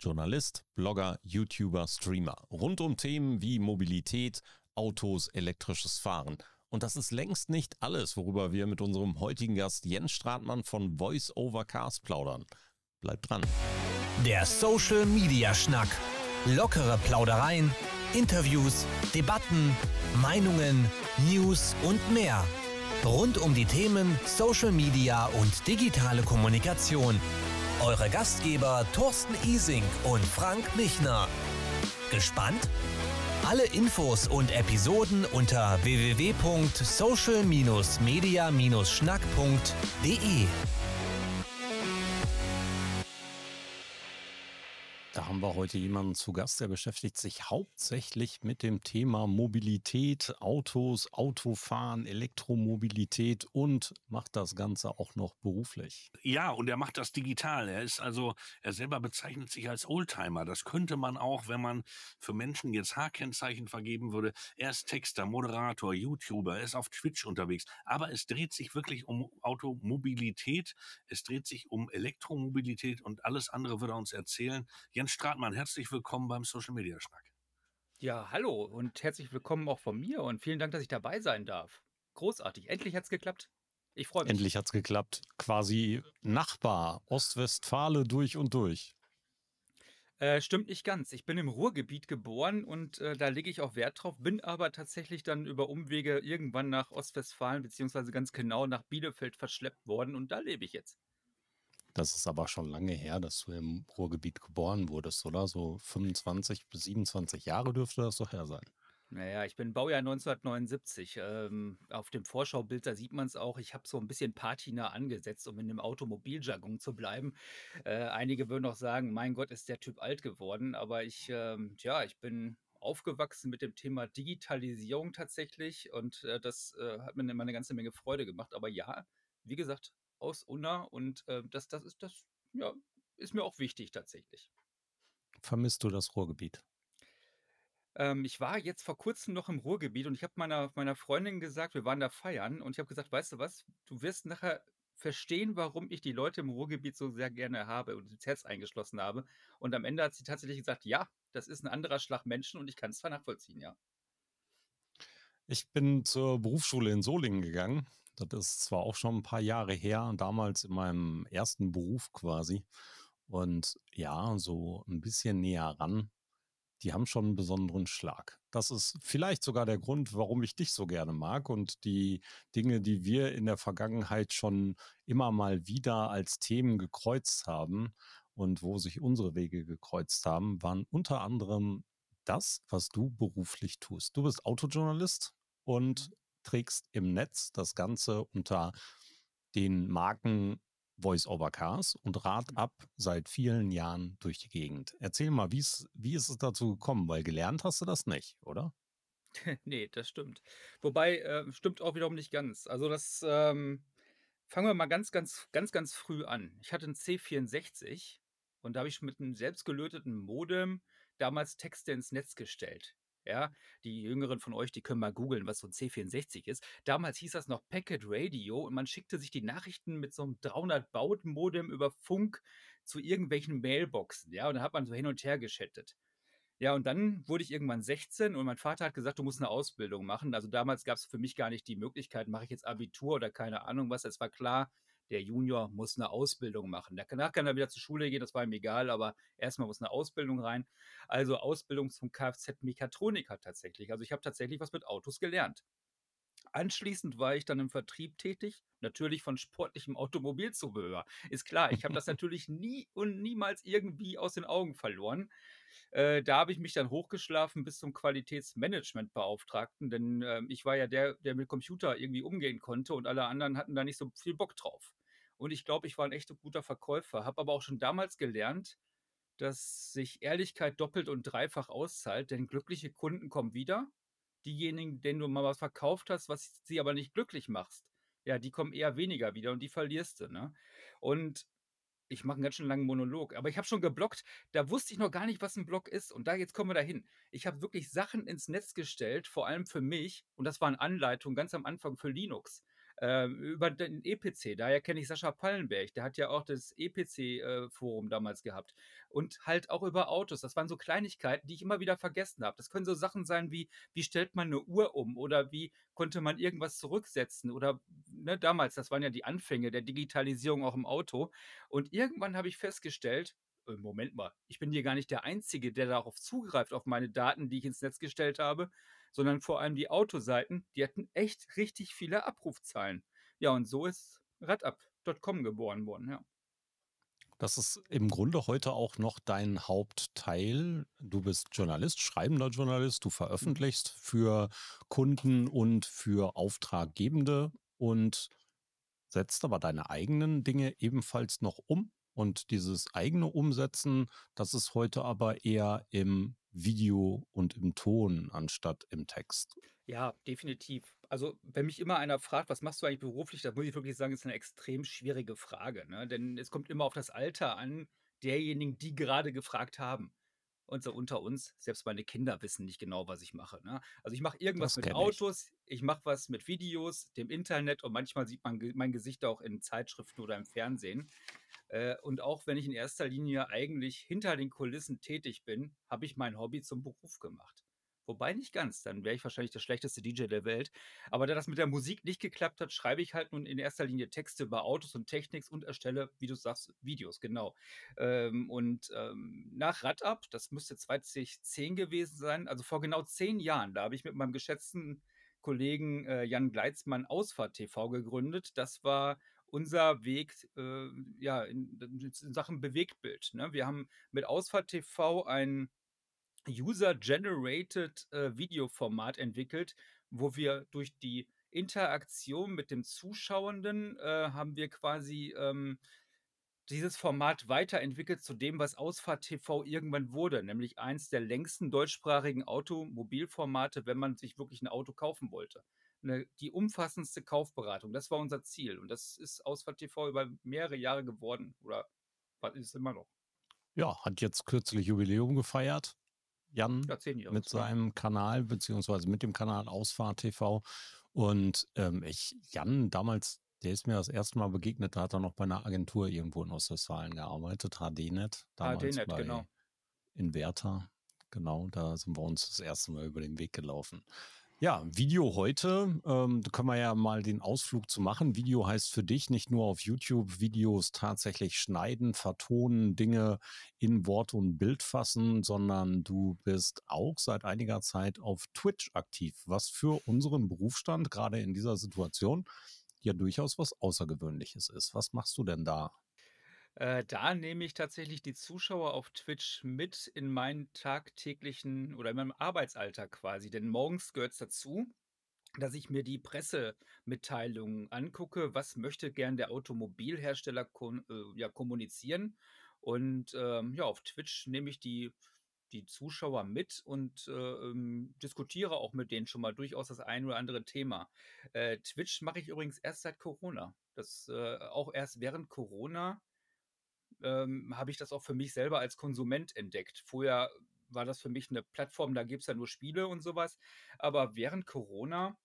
Journalist, Blogger, YouTuber, Streamer. Rund um Themen wie Mobilität, Autos, elektrisches Fahren. Und das ist längst nicht alles, worüber wir mit unserem heutigen Gast Jens Stratmann von Voice Over Cars plaudern. Bleibt dran. Der Social Media Schnack. Lockere Plaudereien, Interviews, Debatten, Meinungen, News und mehr. Rund um die Themen Social Media und digitale Kommunikation. Eure Gastgeber Thorsten Ising und Frank Michner. Gespannt? Alle Infos und Episoden unter www.social-media-schnack.de. Da haben wir heute jemanden zu Gast, der beschäftigt sich hauptsächlich mit dem Thema Mobilität, Autos, Autofahren, Elektromobilität und macht das Ganze auch noch beruflich. Ja, und er macht das digital. Er ist also, er selber bezeichnet sich als Oldtimer. Das könnte man auch, wenn man für Menschen jetzt H-Kennzeichen vergeben würde. Er ist Texter, Moderator, YouTuber, er ist auf Twitch unterwegs. Aber es dreht sich wirklich um Automobilität. Es dreht sich um Elektromobilität und alles andere würde er uns erzählen. Jens Jens Stratmann, herzlich willkommen beim Social Media Schnack. Ja, hallo und herzlich willkommen auch von mir und vielen Dank, dass ich dabei sein darf. Großartig. Endlich hat es geklappt. Ich freue mich. Endlich hat es geklappt. Quasi Nachbar, Ostwestfale durch und durch. Äh, stimmt nicht ganz. Ich bin im Ruhrgebiet geboren und äh, da lege ich auch Wert drauf, bin aber tatsächlich dann über Umwege irgendwann nach Ostwestfalen beziehungsweise ganz genau nach Bielefeld verschleppt worden und da lebe ich jetzt. Das ist aber schon lange her, dass du im Ruhrgebiet geboren wurdest, oder? So 25 bis 27 Jahre dürfte das doch her sein. Naja, ich bin Baujahr 1979. Ähm, auf dem Vorschaubild, da sieht man es auch. Ich habe so ein bisschen Patina angesetzt, um in dem Automobiljargon zu bleiben. Äh, einige würden auch sagen, mein Gott, ist der Typ alt geworden. Aber ich, ähm, ja, ich bin aufgewachsen mit dem Thema Digitalisierung tatsächlich und äh, das äh, hat mir immer eine ganze Menge Freude gemacht. Aber ja, wie gesagt, aus Unna und äh, das, das ist das, ja, ist mir auch wichtig tatsächlich. Vermisst du das Ruhrgebiet? Ähm, ich war jetzt vor kurzem noch im Ruhrgebiet und ich habe meiner, meiner Freundin gesagt, wir waren da feiern und ich habe gesagt, weißt du was, du wirst nachher verstehen, warum ich die Leute im Ruhrgebiet so sehr gerne habe und ins Herz eingeschlossen habe. Und am Ende hat sie tatsächlich gesagt, ja, das ist ein anderer Schlag Menschen und ich kann es zwar nachvollziehen, ja. Ich bin zur Berufsschule in Solingen gegangen das ist zwar auch schon ein paar Jahre her, damals in meinem ersten Beruf quasi. Und ja, so ein bisschen näher ran. Die haben schon einen besonderen Schlag. Das ist vielleicht sogar der Grund, warum ich dich so gerne mag und die Dinge, die wir in der Vergangenheit schon immer mal wieder als Themen gekreuzt haben und wo sich unsere Wege gekreuzt haben, waren unter anderem das, was du beruflich tust. Du bist Autojournalist und trägst im Netz das Ganze unter den Marken Voice over Cars und Rad mhm. ab seit vielen Jahren durch die Gegend. Erzähl mal, wie ist es dazu gekommen? Weil gelernt hast du das nicht, oder? nee, das stimmt. Wobei, äh, stimmt auch wiederum nicht ganz. Also das, ähm, fangen wir mal ganz, ganz, ganz, ganz früh an. Ich hatte einen C64 und da habe ich mit einem selbstgelöteten Modem damals Texte ins Netz gestellt. Ja, die Jüngeren von euch, die können mal googeln, was so ein C64 ist. Damals hieß das noch Packet Radio und man schickte sich die Nachrichten mit so einem 300-Baut-Modem über Funk zu irgendwelchen Mailboxen. Ja, und da hat man so hin und her geschattet. Ja, und dann wurde ich irgendwann 16 und mein Vater hat gesagt, du musst eine Ausbildung machen. Also damals gab es für mich gar nicht die Möglichkeit, mache ich jetzt Abitur oder keine Ahnung was. Es war klar, der Junior muss eine Ausbildung machen. Danach kann er wieder zur Schule gehen, das war ihm egal, aber erstmal muss eine Ausbildung rein. Also Ausbildung zum Kfz-Mechatroniker tatsächlich. Also ich habe tatsächlich was mit Autos gelernt. Anschließend war ich dann im Vertrieb tätig, natürlich von sportlichem Automobilzubehör. Ist klar, ich habe das natürlich nie und niemals irgendwie aus den Augen verloren. Äh, da habe ich mich dann hochgeschlafen bis zum Qualitätsmanagementbeauftragten, denn äh, ich war ja der, der mit Computer irgendwie umgehen konnte und alle anderen hatten da nicht so viel Bock drauf. Und ich glaube, ich war ein echt guter Verkäufer, habe aber auch schon damals gelernt, dass sich Ehrlichkeit doppelt und dreifach auszahlt, denn glückliche Kunden kommen wieder. Diejenigen, denen du mal was verkauft hast, was sie aber nicht glücklich machst, ja, die kommen eher weniger wieder und die verlierst du. Ne? Und ich mache einen ganz schön langen Monolog, aber ich habe schon geblockt. Da wusste ich noch gar nicht, was ein Blog ist. Und da jetzt kommen wir dahin. Ich habe wirklich Sachen ins Netz gestellt, vor allem für mich. Und das waren Anleitungen ganz am Anfang für Linux. Ähm, über den EPC. Daher kenne ich Sascha Pallenberg. Der hat ja auch das EPC-Forum äh, damals gehabt. Und halt auch über Autos. Das waren so Kleinigkeiten, die ich immer wieder vergessen habe. Das können so Sachen sein wie, wie stellt man eine Uhr um oder wie konnte man irgendwas zurücksetzen oder ne, damals, das waren ja die Anfänge der Digitalisierung auch im Auto. Und irgendwann habe ich festgestellt, äh, Moment mal, ich bin hier gar nicht der Einzige, der darauf zugreift, auf meine Daten, die ich ins Netz gestellt habe, sondern vor allem die Autoseiten, die hatten echt richtig viele Abrufzahlen. Ja, und so ist Radup.com geboren worden, ja. Das ist im Grunde heute auch noch dein Hauptteil. Du bist Journalist, schreibender Journalist, du veröffentlichst für Kunden und für Auftraggebende und setzt aber deine eigenen Dinge ebenfalls noch um. Und dieses eigene Umsetzen, das ist heute aber eher im Video und im Ton anstatt im Text. Ja, definitiv. Also, wenn mich immer einer fragt, was machst du eigentlich beruflich, da muss ich wirklich sagen, ist eine extrem schwierige Frage. Ne? Denn es kommt immer auf das Alter an derjenigen, die gerade gefragt haben. Und so unter uns, selbst meine Kinder wissen nicht genau, was ich mache. Ne? Also ich mache irgendwas mit Autos, ich, ich mache was mit Videos, dem Internet und manchmal sieht man mein Gesicht auch in Zeitschriften oder im Fernsehen. Äh, und auch wenn ich in erster Linie eigentlich hinter den Kulissen tätig bin, habe ich mein Hobby zum Beruf gemacht. Wobei nicht ganz, dann wäre ich wahrscheinlich der schlechteste DJ der Welt. Aber da das mit der Musik nicht geklappt hat, schreibe ich halt nun in erster Linie Texte über Autos und Techniks und erstelle, wie du sagst, Videos, genau. Ähm, und ähm, nach Radab, das müsste 2010 gewesen sein, also vor genau zehn Jahren, da habe ich mit meinem geschätzten Kollegen äh, Jan Gleitzmann Ausfahrt TV gegründet. Das war unser Weg äh, ja, in, in, Sachen Bewegtbild. Ne? Wir haben mit Ausfahrt TV ein User-Generated äh, Videoformat entwickelt, wo wir durch die Interaktion mit dem Zuschauenden äh, haben wir quasi ähm, dieses Format weiterentwickelt zu dem, was Ausfahrt TV irgendwann wurde, nämlich eins der längsten deutschsprachigen Automobilformate, wenn man sich wirklich ein Auto kaufen wollte. Eine, die umfassendste Kaufberatung, das war unser Ziel und das ist Ausfahrt TV über mehrere Jahre geworden oder was ist immer noch. Ja, hat jetzt kürzlich Jubiläum gefeiert. Jan ja, mit seinem Kanal, beziehungsweise mit dem Kanal Ausfahrt TV. Und ähm, ich, Jan, damals, der ist mir das erste Mal begegnet, da hat er noch bei einer Agentur irgendwo in Ostwestfalen gearbeitet, HDNet. HDNet, genau. Inverter. Genau, da sind wir uns das erste Mal über den Weg gelaufen. Ja, Video heute, ähm, da können wir ja mal den Ausflug zu machen. Video heißt für dich nicht nur auf YouTube Videos tatsächlich schneiden, vertonen, Dinge in Wort und Bild fassen, sondern du bist auch seit einiger Zeit auf Twitch aktiv, was für unseren Berufsstand gerade in dieser Situation ja durchaus was Außergewöhnliches ist. Was machst du denn da? Äh, da nehme ich tatsächlich die Zuschauer auf Twitch mit in meinen tagtäglichen oder in meinem Arbeitsalltag quasi. Denn morgens gehört es dazu, dass ich mir die Pressemitteilungen angucke, was möchte gern der Automobilhersteller kon äh, ja, kommunizieren. Und ähm, ja, auf Twitch nehme ich die, die Zuschauer mit und äh, ähm, diskutiere auch mit denen schon mal durchaus das ein oder andere Thema. Äh, Twitch mache ich übrigens erst seit Corona. Das äh, auch erst während Corona ähm, habe ich das auch für mich selber als Konsument entdeckt. Vorher war das für mich eine Plattform, da gibt es ja nur Spiele und sowas. Aber während Corona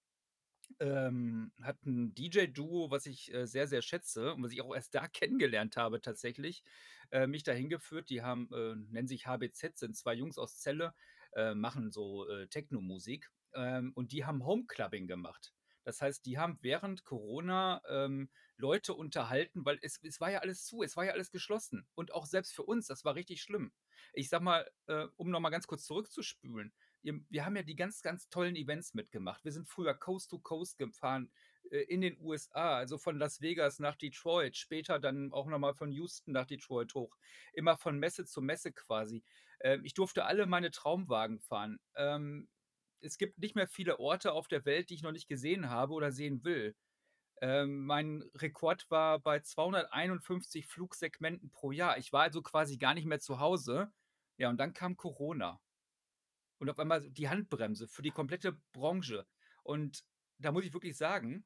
ähm, hat ein DJ-Duo, was ich äh, sehr, sehr schätze und was ich auch erst da kennengelernt habe tatsächlich, äh, mich dahin geführt. Die haben, äh, nennen sich HBZ, sind zwei Jungs aus Celle, äh, machen so äh, Techno-Musik ähm, und die haben Homeclubbing gemacht. Das heißt, die haben während Corona ähm, Leute unterhalten, weil es, es war ja alles zu, es war ja alles geschlossen. Und auch selbst für uns, das war richtig schlimm. Ich sag mal, äh, um nochmal ganz kurz zurückzuspülen, wir haben ja die ganz, ganz tollen Events mitgemacht. Wir sind früher Coast to Coast gefahren äh, in den USA, also von Las Vegas nach Detroit, später dann auch nochmal von Houston nach Detroit hoch. Immer von Messe zu Messe quasi. Ähm, ich durfte alle meine Traumwagen fahren. Ähm, es gibt nicht mehr viele Orte auf der Welt, die ich noch nicht gesehen habe oder sehen will. Ähm, mein Rekord war bei 251 Flugsegmenten pro Jahr. Ich war also quasi gar nicht mehr zu Hause. Ja, und dann kam Corona. Und auf einmal die Handbremse für die komplette Branche. Und da muss ich wirklich sagen,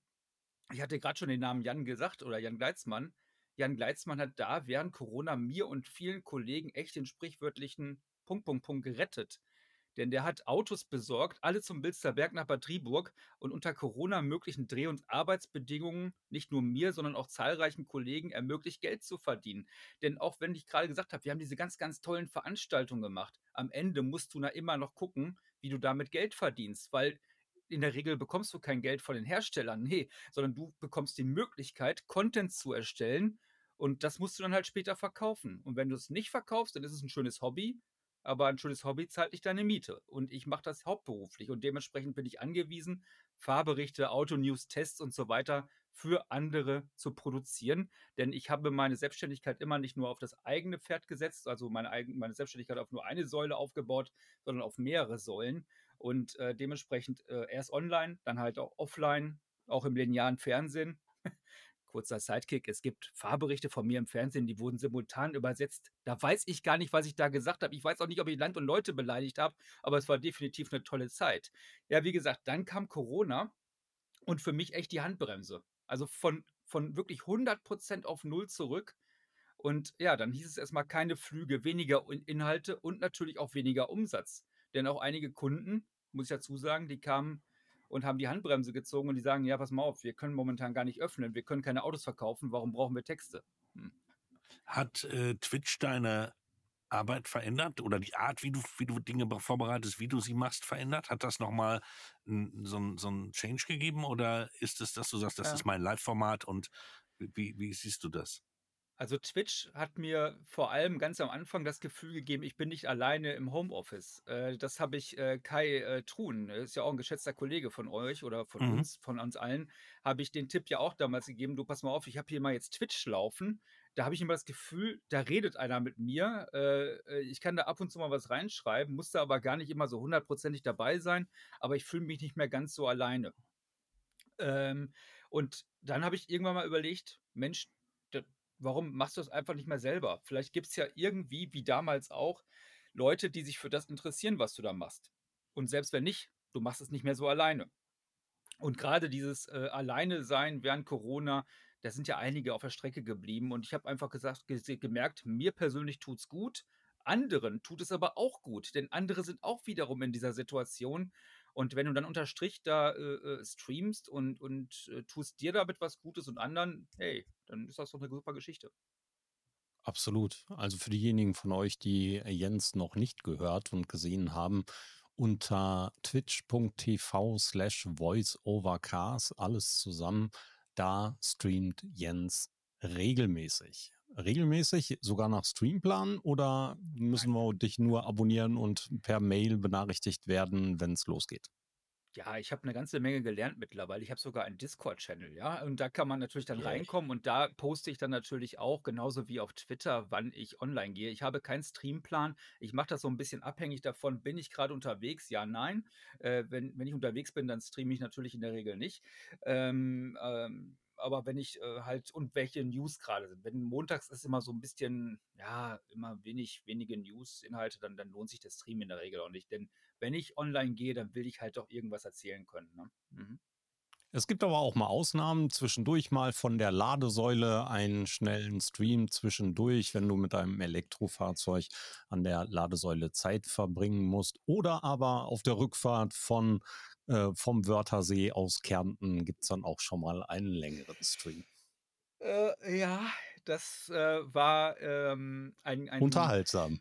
ich hatte gerade schon den Namen Jan gesagt oder Jan Gleitzmann. Jan Gleitzmann hat da während Corona mir und vielen Kollegen echt den sprichwörtlichen Punkt, Punkt, Punkt gerettet. Denn der hat Autos besorgt, alle zum Bilsterberg nach Bad Driburg und unter Corona möglichen Dreh- und Arbeitsbedingungen nicht nur mir, sondern auch zahlreichen Kollegen ermöglicht, Geld zu verdienen. Denn auch wenn ich gerade gesagt habe, wir haben diese ganz, ganz tollen Veranstaltungen gemacht, am Ende musst du na immer noch gucken, wie du damit Geld verdienst, weil in der Regel bekommst du kein Geld von den Herstellern, nee, sondern du bekommst die Möglichkeit, Content zu erstellen und das musst du dann halt später verkaufen. Und wenn du es nicht verkaufst, dann ist es ein schönes Hobby, aber ein schönes Hobby zahlt nicht deine Miete. Und ich mache das hauptberuflich und dementsprechend bin ich angewiesen, Fahrberichte, Autonews, Tests und so weiter für andere zu produzieren. Denn ich habe meine Selbstständigkeit immer nicht nur auf das eigene Pferd gesetzt, also meine, meine Selbstständigkeit auf nur eine Säule aufgebaut, sondern auf mehrere Säulen. Und äh, dementsprechend äh, erst online, dann halt auch offline, auch im linearen Fernsehen. Kurzer Sidekick, es gibt Fahrberichte von mir im Fernsehen, die wurden simultan übersetzt. Da weiß ich gar nicht, was ich da gesagt habe. Ich weiß auch nicht, ob ich Land und Leute beleidigt habe, aber es war definitiv eine tolle Zeit. Ja, wie gesagt, dann kam Corona und für mich echt die Handbremse. Also von, von wirklich 100% auf Null zurück. Und ja, dann hieß es erstmal keine Flüge, weniger Inhalte und natürlich auch weniger Umsatz. Denn auch einige Kunden, muss ich dazu sagen, die kamen und haben die Handbremse gezogen und die sagen, ja, pass mal auf, wir können momentan gar nicht öffnen, wir können keine Autos verkaufen, warum brauchen wir Texte? Hm. Hat äh, Twitch deine Arbeit verändert oder die Art, wie du, wie du Dinge vorbereitest, wie du sie machst, verändert? Hat das nochmal so, so einen Change gegeben oder ist es, dass du sagst, das ja. ist mein Live-Format und wie, wie siehst du das? Also Twitch hat mir vor allem ganz am Anfang das Gefühl gegeben, ich bin nicht alleine im Homeoffice. Äh, das habe ich äh, Kai äh, Truhn, ist ja auch ein geschätzter Kollege von euch oder von mhm. uns, von uns allen, habe ich den Tipp ja auch damals gegeben, du pass mal auf, ich habe hier mal jetzt Twitch laufen. Da habe ich immer das Gefühl, da redet einer mit mir. Ich kann da ab und zu mal was reinschreiben, musste aber gar nicht immer so hundertprozentig dabei sein, aber ich fühle mich nicht mehr ganz so alleine. Ähm, und dann habe ich irgendwann mal überlegt, Mensch, warum machst du es einfach nicht mehr selber? Vielleicht gibt es ja irgendwie, wie damals auch, Leute, die sich für das interessieren, was du da machst. Und selbst wenn nicht, du machst es nicht mehr so alleine. Und gerade dieses äh, Alleine sein während Corona, da sind ja einige auf der Strecke geblieben. Und ich habe einfach gesagt, gemerkt, mir persönlich tut es gut, anderen tut es aber auch gut, denn andere sind auch wiederum in dieser Situation. Und wenn du dann unter Strich da äh, äh, streamst und, und äh, tust dir damit was Gutes und anderen, hey, dann ist das doch eine super Geschichte. Absolut. Also für diejenigen von euch, die Jens noch nicht gehört und gesehen haben, unter twitch.tv slash voiceovercars, alles zusammen, da streamt Jens regelmäßig. Regelmäßig, sogar nach Streamplan oder müssen wir dich nur abonnieren und per Mail benachrichtigt werden, wenn es losgeht? Ja, ich habe eine ganze Menge gelernt mittlerweile. Ich habe sogar einen Discord-Channel, ja, und da kann man natürlich dann Yay. reinkommen und da poste ich dann natürlich auch, genauso wie auf Twitter, wann ich online gehe. Ich habe keinen Streamplan. Ich mache das so ein bisschen abhängig davon, bin ich gerade unterwegs? Ja, nein. Äh, wenn wenn ich unterwegs bin, dann streame ich natürlich in der Regel nicht. Ähm, ähm aber wenn ich äh, halt und welche News gerade sind. Wenn montags ist immer so ein bisschen, ja, immer wenig, wenige News-Inhalte, dann, dann lohnt sich der Stream in der Regel auch nicht. Denn wenn ich online gehe, dann will ich halt auch irgendwas erzählen können. Ne? Mhm. Es gibt aber auch mal Ausnahmen, zwischendurch mal von der Ladesäule einen schnellen Stream zwischendurch, wenn du mit deinem Elektrofahrzeug an der Ladesäule Zeit verbringen musst. Oder aber auf der Rückfahrt von äh, vom Wörthersee aus Kärnten gibt es dann auch schon mal einen längeren Stream. Äh, ja, das äh, war ähm, ein, ein, Unterhaltsam.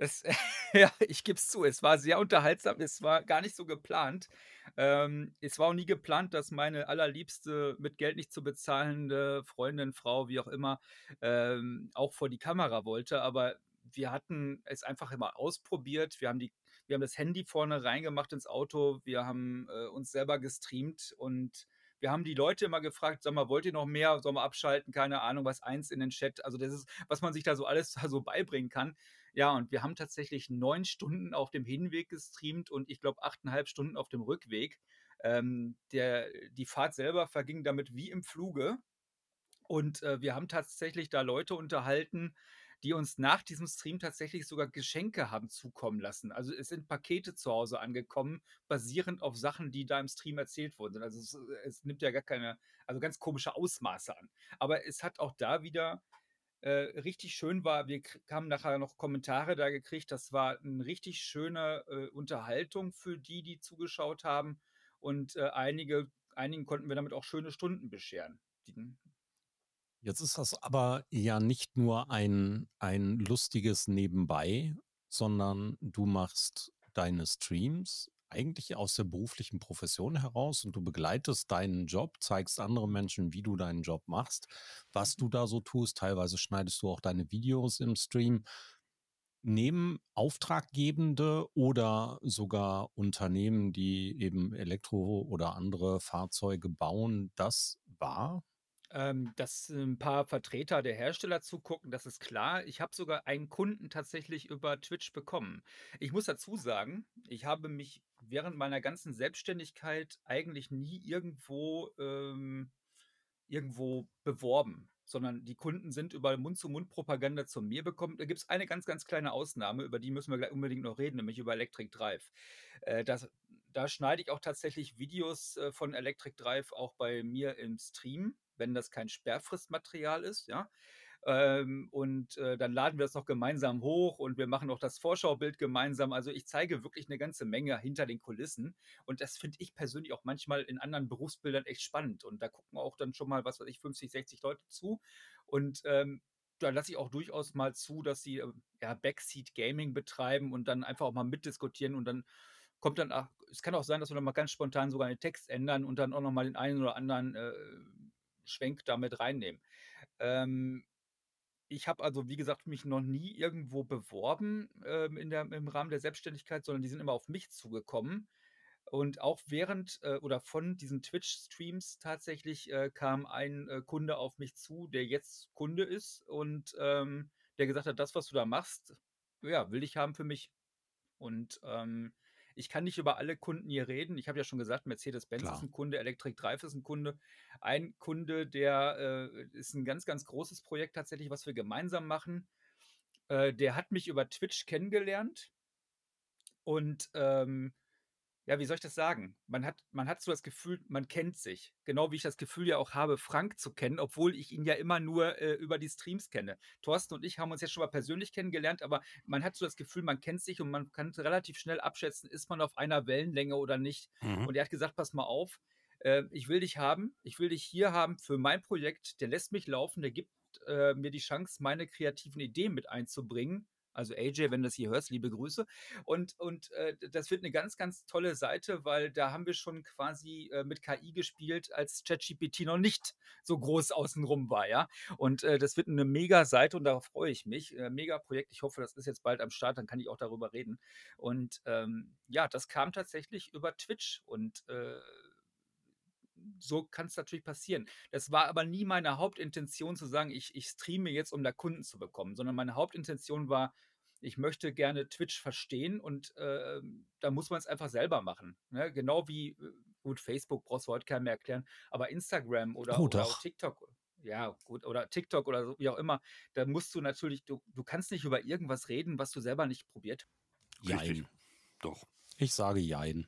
Das, ja, ich gebe es zu, es war sehr unterhaltsam, es war gar nicht so geplant. Ähm, es war auch nie geplant, dass meine allerliebste, mit Geld nicht zu bezahlende Freundin, Frau, wie auch immer, ähm, auch vor die Kamera wollte, aber wir hatten es einfach immer ausprobiert. Wir haben die wir haben das Handy vorne reingemacht ins Auto, wir haben äh, uns selber gestreamt und wir haben die Leute immer gefragt, sag mal, wollt ihr noch mehr? Sollen wir abschalten? Keine Ahnung, was eins in den Chat. Also das ist, was man sich da so alles so beibringen kann. Ja, und wir haben tatsächlich neun Stunden auf dem Hinweg gestreamt und ich glaube achteinhalb Stunden auf dem Rückweg. Ähm, der, die Fahrt selber verging damit wie im Fluge. Und äh, wir haben tatsächlich da Leute unterhalten, die uns nach diesem Stream tatsächlich sogar Geschenke haben zukommen lassen. Also es sind Pakete zu Hause angekommen, basierend auf Sachen, die da im Stream erzählt wurden. Also es, es nimmt ja gar keine, also ganz komische Ausmaße an. Aber es hat auch da wieder äh, richtig schön war. Wir haben nachher noch Kommentare da gekriegt. Das war eine richtig schöne äh, Unterhaltung für die, die zugeschaut haben. Und äh, einige, einigen konnten wir damit auch schöne Stunden bescheren. Jetzt ist das aber ja nicht nur ein, ein lustiges Nebenbei, sondern du machst deine Streams eigentlich aus der beruflichen Profession heraus und du begleitest deinen Job, zeigst anderen Menschen, wie du deinen Job machst, was du da so tust. Teilweise schneidest du auch deine Videos im Stream. Nehmen Auftraggebende oder sogar Unternehmen, die eben Elektro- oder andere Fahrzeuge bauen, das wahr? Ähm, dass ein paar Vertreter der Hersteller zugucken, das ist klar. Ich habe sogar einen Kunden tatsächlich über Twitch bekommen. Ich muss dazu sagen, ich habe mich während meiner ganzen Selbstständigkeit eigentlich nie irgendwo, ähm, irgendwo beworben, sondern die Kunden sind über Mund-zu-Mund-Propaganda zu mir bekommen. Da gibt es eine ganz, ganz kleine Ausnahme, über die müssen wir gleich unbedingt noch reden, nämlich über Electric Drive. Äh, das, da schneide ich auch tatsächlich Videos äh, von Electric Drive auch bei mir im Stream wenn das kein Sperrfristmaterial ist, ja. Ähm, und äh, dann laden wir das noch gemeinsam hoch und wir machen auch das Vorschaubild gemeinsam. Also ich zeige wirklich eine ganze Menge hinter den Kulissen und das finde ich persönlich auch manchmal in anderen Berufsbildern echt spannend und da gucken auch dann schon mal, was weiß ich, 50, 60 Leute zu und ähm, da lasse ich auch durchaus mal zu, dass sie äh, ja, Backseat Gaming betreiben und dann einfach auch mal mitdiskutieren und dann kommt dann, ach, es kann auch sein, dass wir dann mal ganz spontan sogar den Text ändern und dann auch noch mal den einen oder anderen äh, Schwenk damit reinnehmen. Ähm, ich habe also, wie gesagt, mich noch nie irgendwo beworben ähm, in der, im Rahmen der Selbstständigkeit, sondern die sind immer auf mich zugekommen. Und auch während äh, oder von diesen Twitch-Streams tatsächlich äh, kam ein äh, Kunde auf mich zu, der jetzt Kunde ist und ähm, der gesagt hat, das, was du da machst, ja, will ich haben für mich. Und ähm, ich kann nicht über alle Kunden hier reden. Ich habe ja schon gesagt, Mercedes-Benz ist ein Kunde, Electric Drive ist ein Kunde. Ein Kunde, der äh, ist ein ganz, ganz großes Projekt tatsächlich, was wir gemeinsam machen. Äh, der hat mich über Twitch kennengelernt und ähm, ja, wie soll ich das sagen? Man hat, man hat so das Gefühl, man kennt sich. Genau wie ich das Gefühl ja auch habe, Frank zu kennen, obwohl ich ihn ja immer nur äh, über die Streams kenne. Thorsten und ich haben uns jetzt schon mal persönlich kennengelernt, aber man hat so das Gefühl, man kennt sich und man kann relativ schnell abschätzen, ist man auf einer Wellenlänge oder nicht. Mhm. Und er hat gesagt, pass mal auf, äh, ich will dich haben, ich will dich hier haben für mein Projekt, der lässt mich laufen, der gibt äh, mir die Chance, meine kreativen Ideen mit einzubringen also AJ, wenn du das hier hörst, liebe Grüße. Und, und äh, das wird eine ganz, ganz tolle Seite, weil da haben wir schon quasi äh, mit KI gespielt, als ChatGPT noch nicht so groß außenrum war, ja. Und äh, das wird eine mega Seite und darauf freue ich mich. Äh, mega Projekt. Ich hoffe, das ist jetzt bald am Start, dann kann ich auch darüber reden. Und ähm, ja, das kam tatsächlich über Twitch und äh, so kann es natürlich passieren. Das war aber nie meine Hauptintention zu sagen, ich, ich streame jetzt, um da Kunden zu bekommen, sondern meine Hauptintention war, ich möchte gerne Twitch verstehen und äh, da muss man es einfach selber machen. Ne? Genau wie, äh, gut, Facebook brauchst du heute keinem mehr erklären, aber Instagram oder, oh, oder TikTok, ja, gut, oder TikTok oder so, wie auch immer, da musst du natürlich, du, du kannst nicht über irgendwas reden, was du selber nicht probiert. Jein. Doch. Ich sage Jein.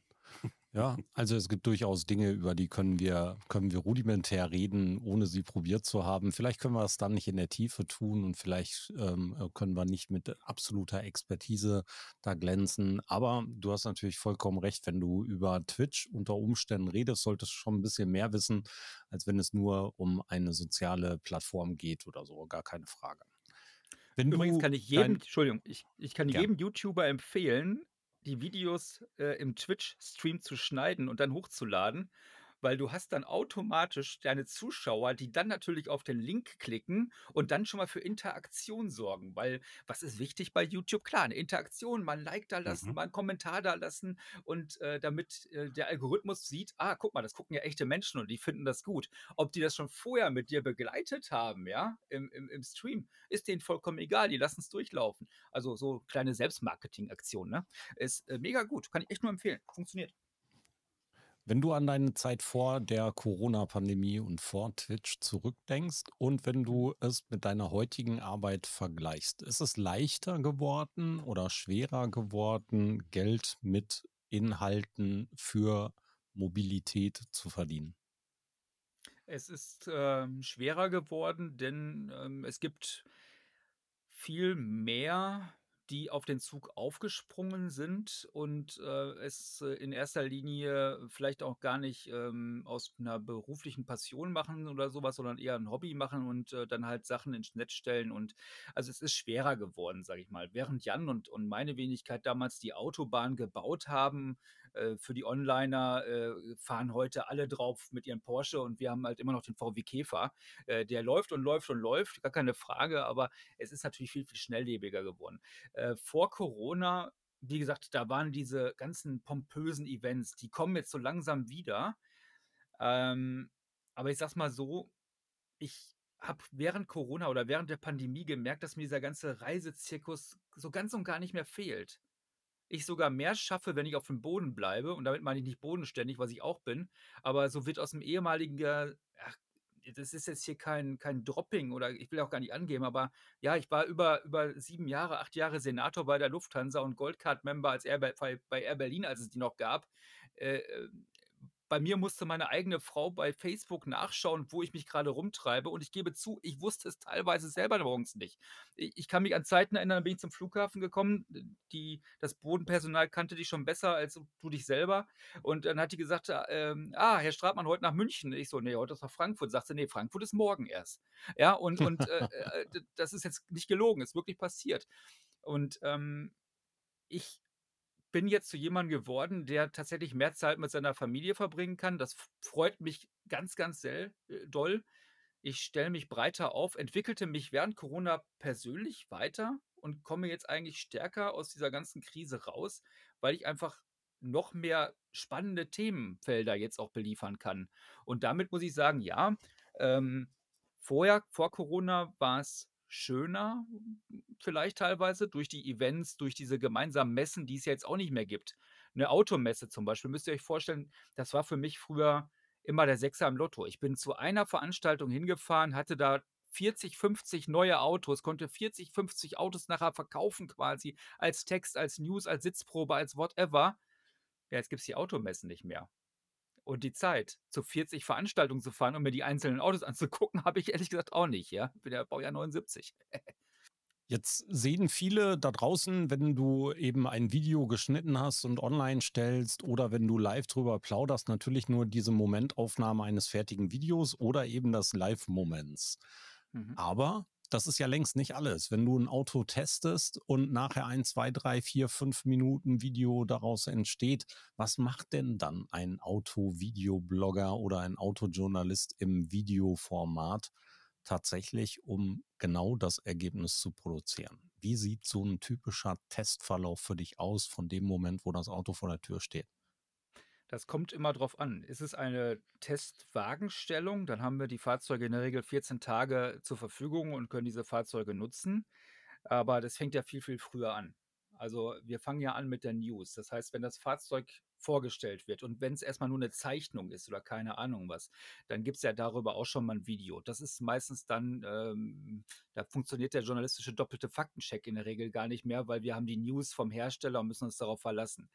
Ja, also es gibt durchaus Dinge, über die können wir, können wir rudimentär reden, ohne sie probiert zu haben. Vielleicht können wir es dann nicht in der Tiefe tun und vielleicht ähm, können wir nicht mit absoluter Expertise da glänzen. Aber du hast natürlich vollkommen recht, wenn du über Twitch unter Umständen redest, solltest du schon ein bisschen mehr wissen, als wenn es nur um eine soziale Plattform geht oder so. Gar keine Frage. Wenn Übrigens kann ich jedem, Entschuldigung, ich, ich kann ja. jedem YouTuber empfehlen, die Videos äh, im Twitch-Stream zu schneiden und dann hochzuladen weil du hast dann automatisch deine Zuschauer, die dann natürlich auf den Link klicken und dann schon mal für Interaktion sorgen, weil was ist wichtig bei YouTube? Klar, eine Interaktion, mal ein Like da lassen, mhm. mal einen Kommentar da lassen und äh, damit äh, der Algorithmus sieht, ah, guck mal, das gucken ja echte Menschen und die finden das gut. Ob die das schon vorher mit dir begleitet haben, ja, im, im, im Stream, ist denen vollkommen egal, die lassen es durchlaufen. Also so kleine Selbstmarketing-Aktion, ne? Ist äh, mega gut, kann ich echt nur empfehlen. Funktioniert. Wenn du an deine Zeit vor der Corona-Pandemie und vor Twitch zurückdenkst und wenn du es mit deiner heutigen Arbeit vergleichst, ist es leichter geworden oder schwerer geworden, Geld mit Inhalten für Mobilität zu verdienen? Es ist ähm, schwerer geworden, denn ähm, es gibt viel mehr die auf den Zug aufgesprungen sind und, äh, es, äh, in erster Linie vielleicht auch gar nicht, ähm, aus 'ner beruflichen Passion machen oder so was, sondern eher 'n Hobby machen und, äh, dann halt Sachen ins Netz stellen und also, es ist schwerer geworden, sage ich mal. Während Jan und und meine Wenigkeit damals die Autobahn gebaut haben, äh, für die Onliner, äh, fahren heute alle drauf mit ihrem Porsche und wir haben halt immer noch den VW Käfer. Äh, der läuft und läuft und läuft, gar keine Frage, aber es ist natürlich viel, viel schnelllebiger geworden. Äh, vor Corona, wie gesagt, da waren diese ganzen pompösen Events, die kommen jetzt so langsam wieder. Ähm, aber ich sage es mal so, ich habe während Corona oder während der Pandemie gemerkt, dass mir dieser ganze Reisezirkus so ganz und gar nicht mehr fehlt. Ich sogar mehr schaffe, wenn ich auf dem Boden bleibe und damit meine ich nicht bodenständig, was ich auch bin, aber so wird aus 'm ehemaliger ach, das ist jetzt hier kein kein Dropping oder ich will auch gar nicht angeben, aber ja, ich war über über 7 Jahre, 8 Jahre Senator bei der Lufthansa und Goldcard-Member als bei Air Berlin, als es die noch gab. Äh, ähm, bei mir musste meine eigene Frau bei Facebook nachschauen, wo ich mich grade rumtreibe und ich gebe zu, ich wusste es teilweise selber morgens nicht. I ich kann mich an Zeiten erinnern, da bin ich zum Flughafen gekommen, die das Bodenpersonal kannte dich schon besser als du dich selber und dann hat die gesagt, äh, ähm: „Ah, Herr Stratmann, heute nach München?“ Ich so: „Ne, heute ist nach Frankfurt.“ Sagt sie: „Ne, Frankfurt ist morgen erst.“ Ja, und und, äh, äh, das ist jetzt nicht gelogen, ist wirklich passiert. Und, ähm, ich bin jetzt zu jemandem geworden, der tatsächlich mehr Zeit mit seiner Familie verbringen kann. Das freut mich ganz, ganz sel äh, doll. Ich stelle mich breiter auf, entwickelte mich während Corona persönlich weiter und komme jetzt eigentlich stärker aus dieser ganzen Krise raus, weil ich einfach noch mehr spannende Themenfelder jetzt auch beliefern kann. Und damit muss ich sagen, ja, ähm, vorher vor Corona war's schöner vielleicht teilweise durch die Events, durch diese gemeinsamen Messen, die es ja jetzt auch nicht mehr gibt. 'Ne Automesse zum Beispiel, müsst ihr euch vorstellen, das war für mich früher immer der Sechser im Lotto. Ich bin zu einer Veranstaltung hingefahren, hatte da 40, 50 neue Autos, konnte 40, 50 Autos nachher verkaufen quasi als Text, als News, als Sitzprobe, als whatever. Ja, jetzt gibt's die Automessen nicht mehr. Und die Zeit, zu 40 Veranstaltungen zu fahren, um mir die einzelnen Autos anzugucken, habe ich ehrlich gesagt auch nicht, ja. Bin ja Baujahr 79. Jetzt sehen viele da draußen, wenn du eben ein Video geschnitten hast und online stellst oder wenn du live drüber plauderst, natürlich nur diese Momentaufnahme eines fertigen Videos oder eben des Live-Moments. Mhm. Aber das ist ja längst nicht alles. Wenn du 'n Auto testest und nachher ein, 2, 3, 4, 5 Minuten Video daraus entsteht, was macht denn dann ein Auto-Video-Blogger oder ein Autojournalist im Videoformat tatsächlich, um genau das Ergebnis zu produzieren? Wie sieht so 'n typischer Testverlauf für dich aus von dem Moment, wo das Auto vor der Tür steht? Das kommt immer drauf an. Ist es eine Testwagenstellung, dann haben wir die Fahrzeuge in der Regel 14 Tage zur Verfügung und können diese Fahrzeuge nutzen. Aber das fängt ja viel, viel früher an. Also, wir fangen ja an mit der News. Das heißt, wenn das Fahrzeug vorgestellt wird und wenn's erst mal nur 'ne Zeichnung ist oder keine Ahnung was, dann gibt's ja darüber auch schon mal 'n Video. Das ist meistens dann, ähm da funktioniert der journalistische doppelte Faktencheck in der Regel gar nicht mehr, weil wir haben die News vom Hersteller und müssen uns darauf verlassen.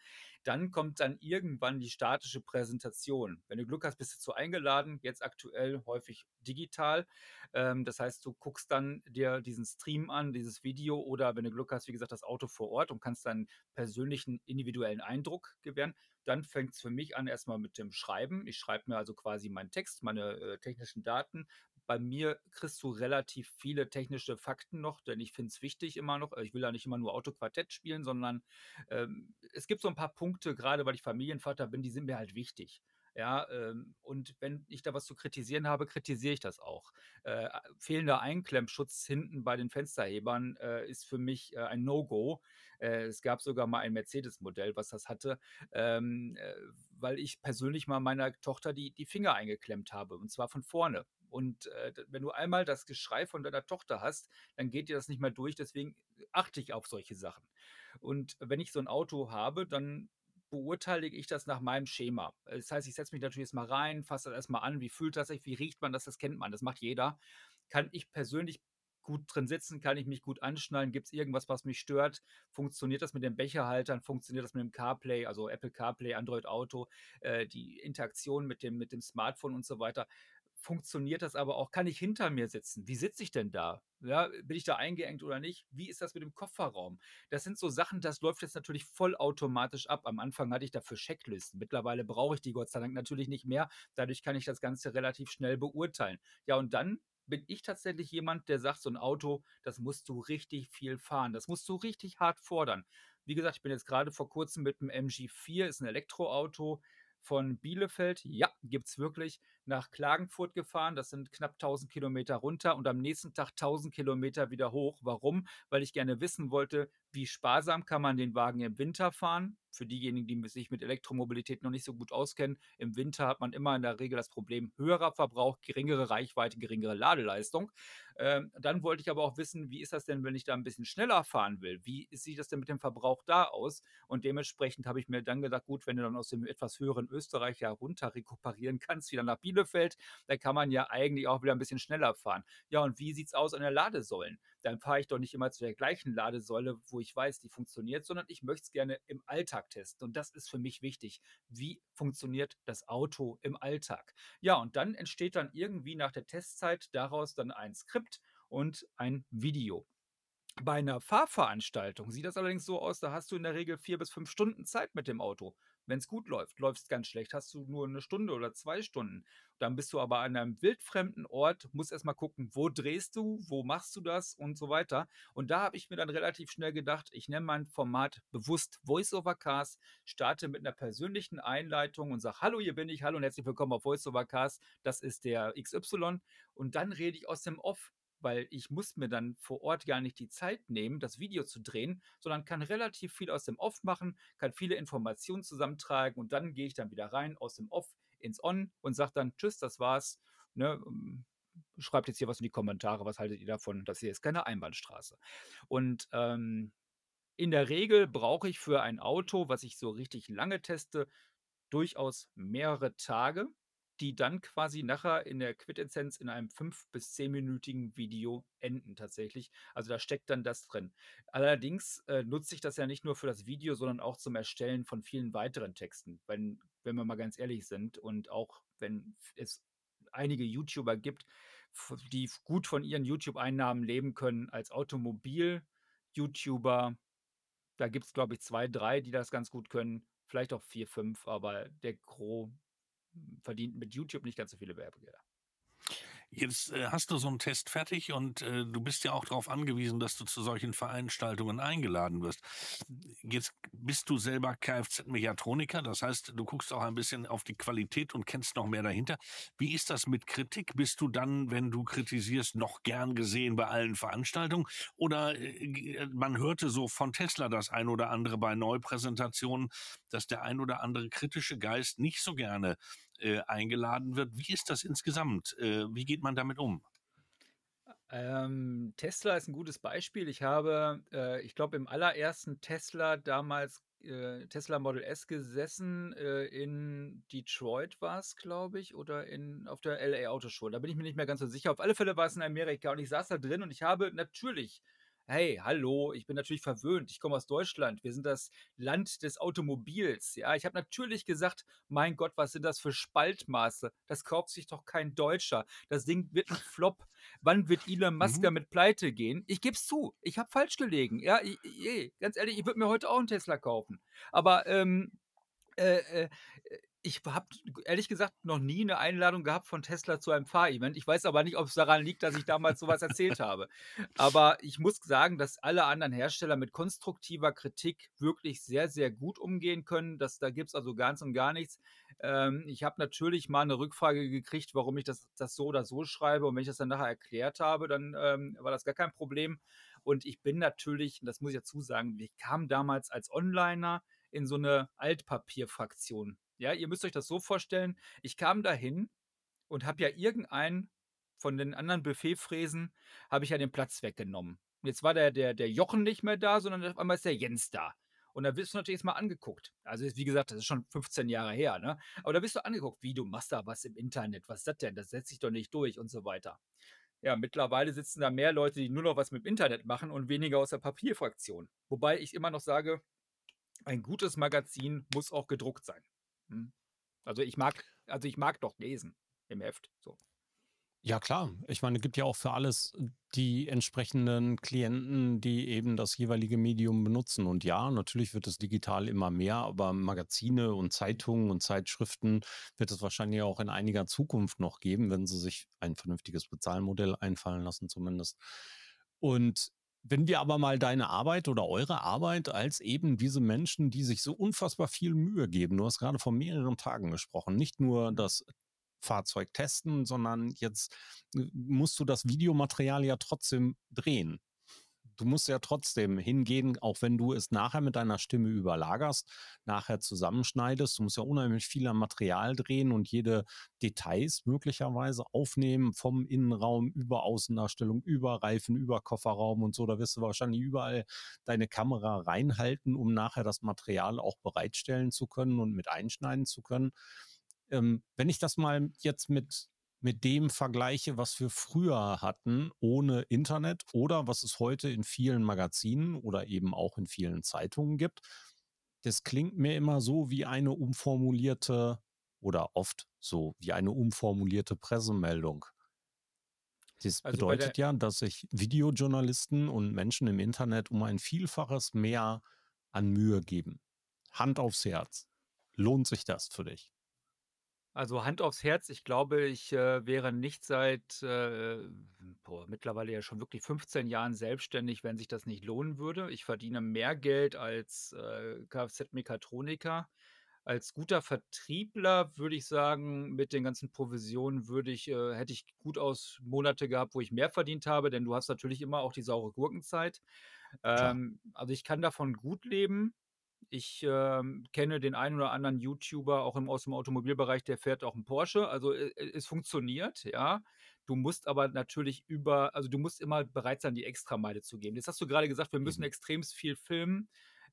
Dann kommt dann irgendwann die statische Präsentation. Wenn du Glück hast, bist du zu eingeladen, jetzt aktuell häufig digital. Ähm, das heißt, du guckst dann dir diesen Stream an, dieses Video oder wenn du Glück hast, wie gesagt, das Auto vor Ort und kannst deinen persönlichen individuellen Eindruck gewähren. Dann fängt's für mich an erst mal mit dem Schreiben. Ich schreibe mir also quasi meinen Text, meine, äh, technischen Daten. Bei mir kriegst du relativ viele technische Fakten noch, denn ich finde es wichtig immer noch. Äh, ich will ja nicht immer nur Autoquartett spielen, sondern, ähm, es gibt so 'n paar Punkte, grade weil ich Familienvater bin, die sind mir halt wichtig. Ja, ähm, und wenn ich da was zu kritisieren habe, kritisiere ich das auch. Äh, fehlender Einklemmschutz hinten bei den Fensterhebern, äh, ist für mich, äh, ein No-Go. Äh, es gab sogar mal ein Mercedes-Modell, was das hatte, ähm, äh, weil ich persönlich mal meiner Tochter die die Finger eingeklemmt habe, und zwar von vorne. Und, äh, wenn du einmal das Geschrei von deiner Tochter hast, dann geht dir das nicht mehr durch, deswegen achte ich auf solche Sachen. Und wenn ich so 'n Auto habe, dann beurteile ich das nach meinem Schema. Das heißt, ich setze mich natürlich erst mal rein, fasse das erst mal an. Wie fühlt das sich? Wie riecht man das? Das kennt man, das macht jeder. Kann ich persönlich gut drin sitzen? Kann ich mich gut anschnallen? Gibt's irgendwas, was mich stört? Funktioniert das mit den Becherhaltern? Funktioniert das mit dem CarPlay, also Apple CarPlay, Android Auto, äh, die Interaktion mit dem mit dem Smartphone und so weiter? Funktioniert das aber auch? Kann ich hinter mir sitzen? Wie sitze ich denn da? Ja, bin ich da eingeengt oder nicht? Wie ist das mit dem Kofferraum? Das sind so Sachen, das läuft jetzt natürlich vollautomatisch ab. Am Anfang hatte ich dafür Checklisten. Mittlerweile brauche ich die Gott sei Dank natürlich nicht mehr. Dadurch kann ich das Ganze relativ schnell beurteilen. Ja, und dann bin ich tatsächlich jemand, der sagt, so ein Auto, das musst du richtig viel fahren. Das musst du richtig hart fordern. Wie gesagt, ich bin jetzt gerade vor kurzem mit dem MG4, ist ein Elektroauto, von Bielefeld, ja, gibt es wirklich, nach Klagenfurt gefahren. Das sind knapp 1000 Kilometer runter und am nächsten Tag 1000 Kilometer wieder hoch. Warum? Weil ich gerne wissen wollte, wie sparsam kann man den Wagen im Winter fahren? Für diejenigen, die sich mit Elektromobilität noch nicht so gut auskennen, im Winter hat man immer in der Regel das Problem höherer Verbrauch, geringere Reichweite, geringere Ladeleistung. Ähm, dann wollte ich aber auch wissen, wie ist das denn, wenn ich da ein bisschen schneller fahren will? Wie sieht das denn mit dem Verbrauch da aus? Und dementsprechend habe ich mir dann gedacht, gut, wenn du dann aus dem etwas höheren Österreich ja runter rekuperieren kannst, wieder nach Bielefeld, dann kann man ja eigentlich auch wieder ein bisschen schneller fahren. Ja, und wie sieht es aus an der Ladesäulen? Dann fahre ich doch nicht immer zu der gleichen Ladesäule, wo ich weiß, die funktioniert, sondern ich möchte es gerne im Alltag testen. Und das ist für mich wichtig. Wie funktioniert das Auto im Alltag? Ja, und dann entsteht dann irgendwie nach der Testzeit daraus dann ein Skript und ein Video. Bei einer Fahrveranstaltung sieht das allerdings so aus, da hast du in der Regel vier bis fünf Stunden Zeit mit dem Auto. Wenn es gut läuft, läuft es ganz schlecht, hast du nur eine Stunde oder zwei Stunden. Dann bist du aber an einem wildfremden Ort, musst erstmal gucken, wo drehst du, wo machst du das und so weiter. Und da habe ich mir dann relativ schnell gedacht, ich nenne mein Format bewusst Voice-Over Cast, starte mit einer persönlichen Einleitung und sage, hallo, hier bin ich, hallo und herzlich willkommen auf Voice-Over Cast, das ist der XY. Und dann rede ich aus dem Off weil ich muss mir dann vor Ort gar nicht die Zeit nehmen, das Video zu drehen, sondern kann relativ viel aus dem Off machen, kann viele Informationen zusammentragen und dann gehe ich dann wieder rein aus dem Off ins On und sage dann, tschüss, das war's. Ne, ähm, schreibt jetzt hier was in die Kommentare, was haltet ihr davon? Das hier ist keine Einbahnstraße. Und ähm, in der Regel brauche ich für ein Auto, was ich so richtig lange teste, durchaus mehrere Tage die dann quasi nachher in der Quintessenz in einem 5- bis 10-minütigen Video enden tatsächlich. Also da steckt dann das drin. Allerdings äh, nutze ich das ja nicht nur für das Video, sondern auch zum Erstellen von vielen weiteren Texten, wenn, wenn wir mal ganz ehrlich sind und auch wenn es einige YouTuber gibt, die gut von ihren YouTube-Einnahmen leben können als Automobil-YouTuber. Da gibt es, glaube ich, zwei, drei, die das ganz gut können. Vielleicht auch vier, fünf, aber der Gros verdient mit YouTube nicht ganz so viele Werbegelder. Jetzt äh, hast du so einen Test fertig und äh, du bist ja auch darauf angewiesen, dass du zu solchen Veranstaltungen eingeladen wirst. Jetzt bist du selber Kfz-Mechatroniker, das heißt, du guckst auch ein bisschen auf die Qualität und kennst noch mehr dahinter. Wie ist das mit Kritik? Bist du dann, wenn du kritisierst, noch gern gesehen bei allen Veranstaltungen? Oder äh, man hörte so von Tesla das ein oder andere bei Neupräsentationen, dass der ein oder andere kritische Geist nicht so gerne äh, eingeladen wird. Wie ist das insgesamt? Äh, wie geht man damit um? Ähm, Tesla ist ein gutes Beispiel. Ich habe, äh, ich glaube, im allerersten Tesla damals äh, Tesla Model S gesessen. Äh, in Detroit war es, glaube ich, oder in, auf der LA Autoshow. Da bin ich mir nicht mehr ganz so sicher. Auf alle Fälle war es in Amerika und ich saß da drin und ich habe natürlich hey, hallo, ich bin natürlich verwöhnt, ich komme aus Deutschland, wir sind das Land des Automobils. Ja, ich habe natürlich gesagt, mein Gott, was sind das für Spaltmaße? Das kauft sich doch kein Deutscher. Das Ding wird ein Flop. Wann wird Elon Musk mhm. damit pleite gehen? Ich gebe es zu, ich habe falsch gelegen. Ja, ich, ich, ganz ehrlich, ich würde mir heute auch einen Tesla kaufen. Aber ähm, äh, äh, ich habe ehrlich gesagt noch nie eine Einladung gehabt von Tesla zu einem Fahrevent. Ich weiß aber nicht, ob es daran liegt, dass ich damals sowas erzählt habe. Aber ich muss sagen, dass alle anderen Hersteller mit konstruktiver Kritik wirklich sehr, sehr gut umgehen können. Das, da gibt es also ganz und gar nichts. Ähm, ich habe natürlich mal eine Rückfrage gekriegt, warum ich das, das so oder so schreibe. Und wenn ich das dann nachher erklärt habe, dann ähm, war das gar kein Problem. Und ich bin natürlich, das muss ich dazu sagen, ich kam damals als Onliner in so eine Altpapierfraktion ja, ihr müsst euch das so vorstellen, ich kam dahin und habe ja irgendeinen von den anderen Buffetfräsen, habe ich ja den Platz weggenommen. Jetzt war der, der, der Jochen nicht mehr da, sondern auf einmal ist der Jens da. Und da wirst du natürlich jetzt mal angeguckt. Also, wie gesagt, das ist schon 15 Jahre her, ne? Aber da wirst du angeguckt, wie du machst da was im Internet, was ist das denn? Das setzt sich doch nicht durch und so weiter. Ja, mittlerweile sitzen da mehr Leute, die nur noch was mit dem Internet machen und weniger aus der Papierfraktion. Wobei ich immer noch sage, ein gutes Magazin muss auch gedruckt sein. Hm. Also ich mag, also ich mag doch lesen im Heft. So. Ja, klar. Ich meine, es gibt ja auch für alles die entsprechenden Klienten, die eben das jeweilige Medium benutzen. Und ja, natürlich wird es digital immer mehr, aber Magazine und Zeitungen und Zeitschriften wird es wahrscheinlich auch in einiger Zukunft noch geben, wenn sie sich ein vernünftiges Bezahlmodell einfallen lassen zumindest. Und wenn wir aber mal deine Arbeit oder eure Arbeit als eben diese Menschen, die sich so unfassbar viel Mühe geben, du hast gerade vor mehreren Tagen gesprochen, nicht nur das Fahrzeug testen, sondern jetzt äh, musst du das Videomaterial ja trotzdem drehen. Du musst ja trotzdem hingehen, auch wenn du es nachher mit deiner Stimme überlagerst, nachher zusammenschneidest. Du musst ja unheimlich viel an Material drehen und jede Details möglicherweise aufnehmen, vom Innenraum über Außendarstellung, über Reifen, über Kofferraum und so. Da wirst du wahrscheinlich überall deine Kamera reinhalten, um nachher das Material auch bereitstellen zu können und mit einschneiden zu können ähm, wenn ich das mal jetzt mit, mit dem vergleiche, was wir früher hatten, ohne Internet oder was es heute in vielen Magazinen oder eben auch in vielen Zeitungen gibt, das klingt mir immer so wie eine umformulierte oder oft so wie eine umformulierte Pressemeldung. Das also bedeutet ja, dass sich Videojournalisten und Menschen im Internet um ein Vielfaches mehr an Mühe geben. Hand aufs Herz. Lohnt sich das für dich? Also Hand aufs Herz, ich glaube, ich äh, wäre nicht seit äh, boah, mittlerweile ja schon wirklich 15 Jahren selbstständig, wenn sich das nicht lohnen würde. Ich verdiene mehr Geld als äh, Kfz-Mechatroniker. Als guter Vertriebler würde ich sagen, mit den ganzen Provisionen würde ich, äh, hätte ich gut aus Monate gehabt, wo ich mehr verdient habe, denn du hast natürlich immer auch die saure Gurkenzeit. Ähm, also ich kann davon gut leben. Ich, ähm, kenne den einen oder anderen YouTuber auch im aus dem Automobilbereich, der fährt auch 'n Porsche. Also, äh, äh, es funktioniert, ja. Du musst aber natürlich über also, du musst immer bereit sein, die Extrameile zu geben. Jetzt hast du gerade gesagt, wir müssen Mhm. extremst viel filmen.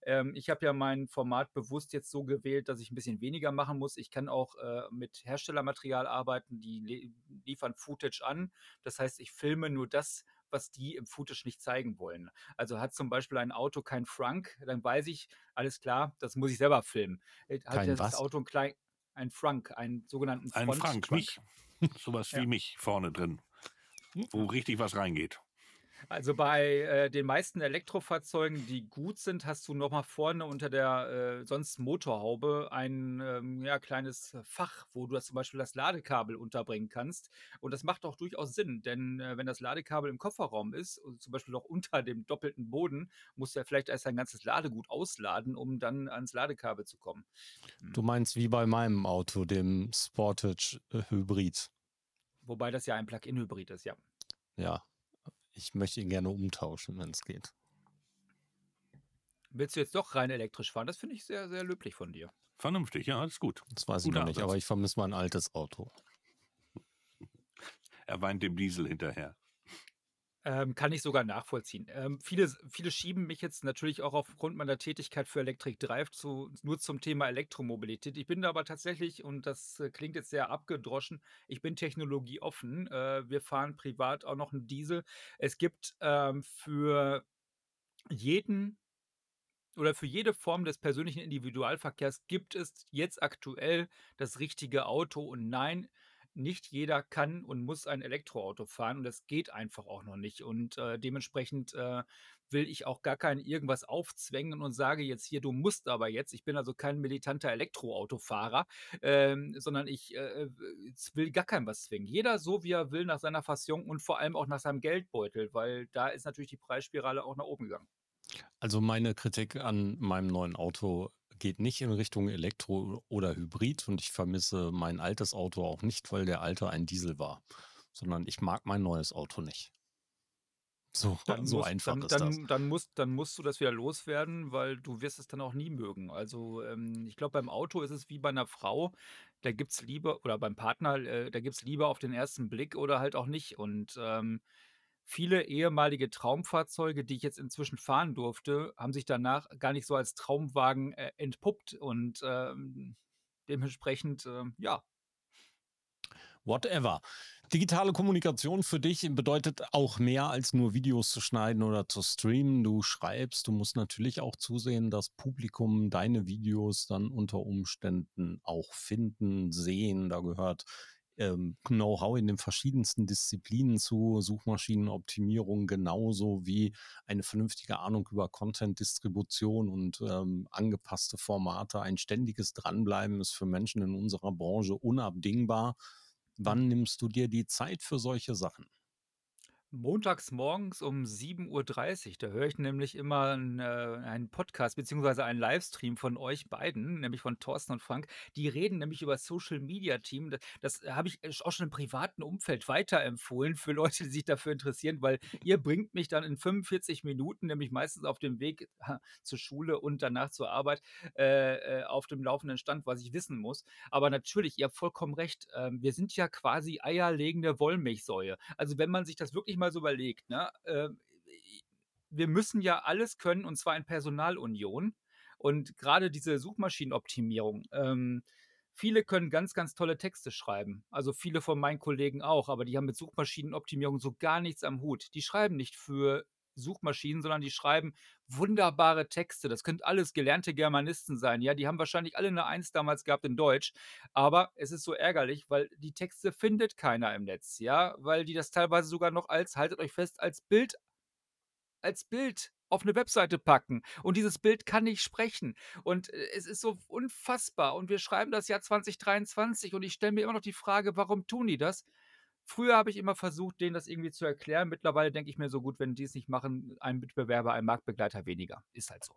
Ähm, ich habe ja mein Format bewusst jetzt so gewählt, dass ich ein bisschen weniger machen muss. Ich kann auch, äh, mit Herstellermaterial arbeiten, die liefern Footage an. Das heißt, ich filme nur das, was die im Footage nicht zeigen wollen. Also hat zum Beispiel ein Auto kein Frunk, dann weiß ich, alles klar, das muss ich selber filmen. Äh, hat kein das was? Auto ein klein, ein Frunk, einen sogenannten Front Ein Frank, mich. Sowas wie ja. mich vorne drin, wo richtig was reingeht. Also bei äh, den meisten Elektrofahrzeugen, die gut sind, hast du noch mal vorne unter der äh, sonst Motorhaube ein ähm, ja, kleines Fach, wo du das zum Beispiel das Ladekabel unterbringen kannst. Und das macht auch durchaus Sinn, denn äh, wenn das Ladekabel im Kofferraum ist, zum Beispiel auch unter dem doppelten Boden, musst du ja vielleicht erst ein ganzes Ladegut ausladen, um dann ans Ladekabel zu kommen. Hm. Du meinst wie bei meinem Auto, dem Sportage äh, Hybrid. Wobei das ja ein Plug-in-Hybrid ist, ja. Ja, ich möchte ihn gerne umtauschen, wenn es geht. Willst du jetzt doch rein elektrisch fahren? Das finde ich sehr, sehr löblich von dir. Vernünftig, ja, das ist gut. Das weiß Guter ich noch nicht, aber ich vermisse mein altes Auto. Er weint dem Diesel hinterher. Ähm, kann ich sogar nachvollziehen. Ähm, viele, viele schieben mich jetzt natürlich auch aufgrund meiner Tätigkeit für Electric Drive zu, nur zum Thema Elektromobilität. Ich bin aber tatsächlich, und das äh, klingt jetzt sehr abgedroschen, ich bin technologieoffen. Äh, wir fahren privat auch noch einen Diesel. Es gibt ähm, für jeden oder für jede Form des persönlichen Individualverkehrs gibt es jetzt aktuell das richtige Auto. Und nein, nicht jeder kann und muss ein Elektroauto fahren und das geht einfach auch noch nicht. Und äh, dementsprechend äh, will ich auch gar kein irgendwas aufzwängen und sage jetzt hier, du musst aber jetzt. Ich bin also kein militanter Elektroautofahrer, ähm, sondern ich äh, will gar kein was zwingen. Jeder so, wie er will, nach seiner Fassion und vor allem auch nach seinem Geldbeutel, weil da ist natürlich die Preisspirale auch nach oben gegangen. Also meine Kritik an meinem neuen Auto geht nicht in Richtung Elektro oder Hybrid und ich vermisse mein altes Auto auch nicht, weil der alte ein Diesel war, sondern ich mag mein neues Auto nicht. So, dann so musst, einfach dann, ist dann, das. Dann musst, dann musst du das wieder loswerden, weil du wirst es dann auch nie mögen. Also ähm, ich glaube, beim Auto ist es wie bei einer Frau, da gibt es Liebe, oder beim Partner, äh, da gibt es Liebe auf den ersten Blick oder halt auch nicht. Und ähm, viele ehemalige Traumfahrzeuge, die ich jetzt inzwischen fahren durfte, haben sich danach gar nicht so als Traumwagen äh, entpuppt und ähm, dementsprechend, äh, ja. Whatever. Digitale Kommunikation für dich bedeutet auch mehr als nur Videos zu schneiden oder zu streamen. Du schreibst, du musst natürlich auch zusehen, dass Publikum deine Videos dann unter Umständen auch finden, sehen. Da gehört ähm, Know-how in den verschiedensten Disziplinen zu Suchmaschinenoptimierung, genauso wie eine vernünftige Ahnung über Content-Distribution und ähm, angepasste Formate. Ein ständiges Dranbleiben ist für Menschen in unserer Branche unabdingbar. Wann nimmst du dir die Zeit für solche Sachen? Montags morgens um 7:30 Uhr, da höre ich nämlich immer äh, einen Podcast beziehungsweise einen Livestream von euch beiden, nämlich von Thorsten und Frank. Die reden nämlich über Social Media Team. D das habe ich auch schon im privaten Umfeld weiterempfohlen für Leute, die sich dafür interessieren, weil ihr bringt mich dann in 45 Minuten, nämlich meistens auf dem Weg zur Schule und danach zur Arbeit, äh, äh, auf dem laufenden Stand, was ich wissen muss. Aber natürlich, ihr habt vollkommen recht, ähm, wir sind ja quasi eierlegende Wollmilchsäue. Also, wenn man sich das wirklich mal so überlegt, ne, äh, wir müssen ja alles können und zwar in Personalunion. Und gerade diese Suchmaschinenoptimierung, ähm, viele können ganz, ganz tolle Texte schreiben. Also viele von meinen Kollegen auch, aber die haben mit Suchmaschinenoptimierung so gar nichts am Hut. Die schreiben nicht für Suchmaschinen, sondern die schreiben wunderbare Texte. Das können alles gelernte Germanisten sein. Ja, die haben wahrscheinlich alle eine Eins damals gehabt in Deutsch. Aber es ist so ärgerlich, weil die Texte findet keiner im Netz. Ja, weil die das teilweise sogar noch als, haltet euch fest, als Bild, als Bild auf eine Webseite packen. Und dieses Bild kann nicht sprechen. Und äh, es ist so unfassbar. Und wir schreiben das Jahr 2023 und ich stelle mir immer noch die Frage, warum tun die das? Früher habe ich immer versucht, denen das irgendwie zu erklären. Mittlerweile denke ich mir so: „Gut, wenn die es nicht machen, ein Mitbewerber, ein Marktbegleiter weniger.“ Ist halt so.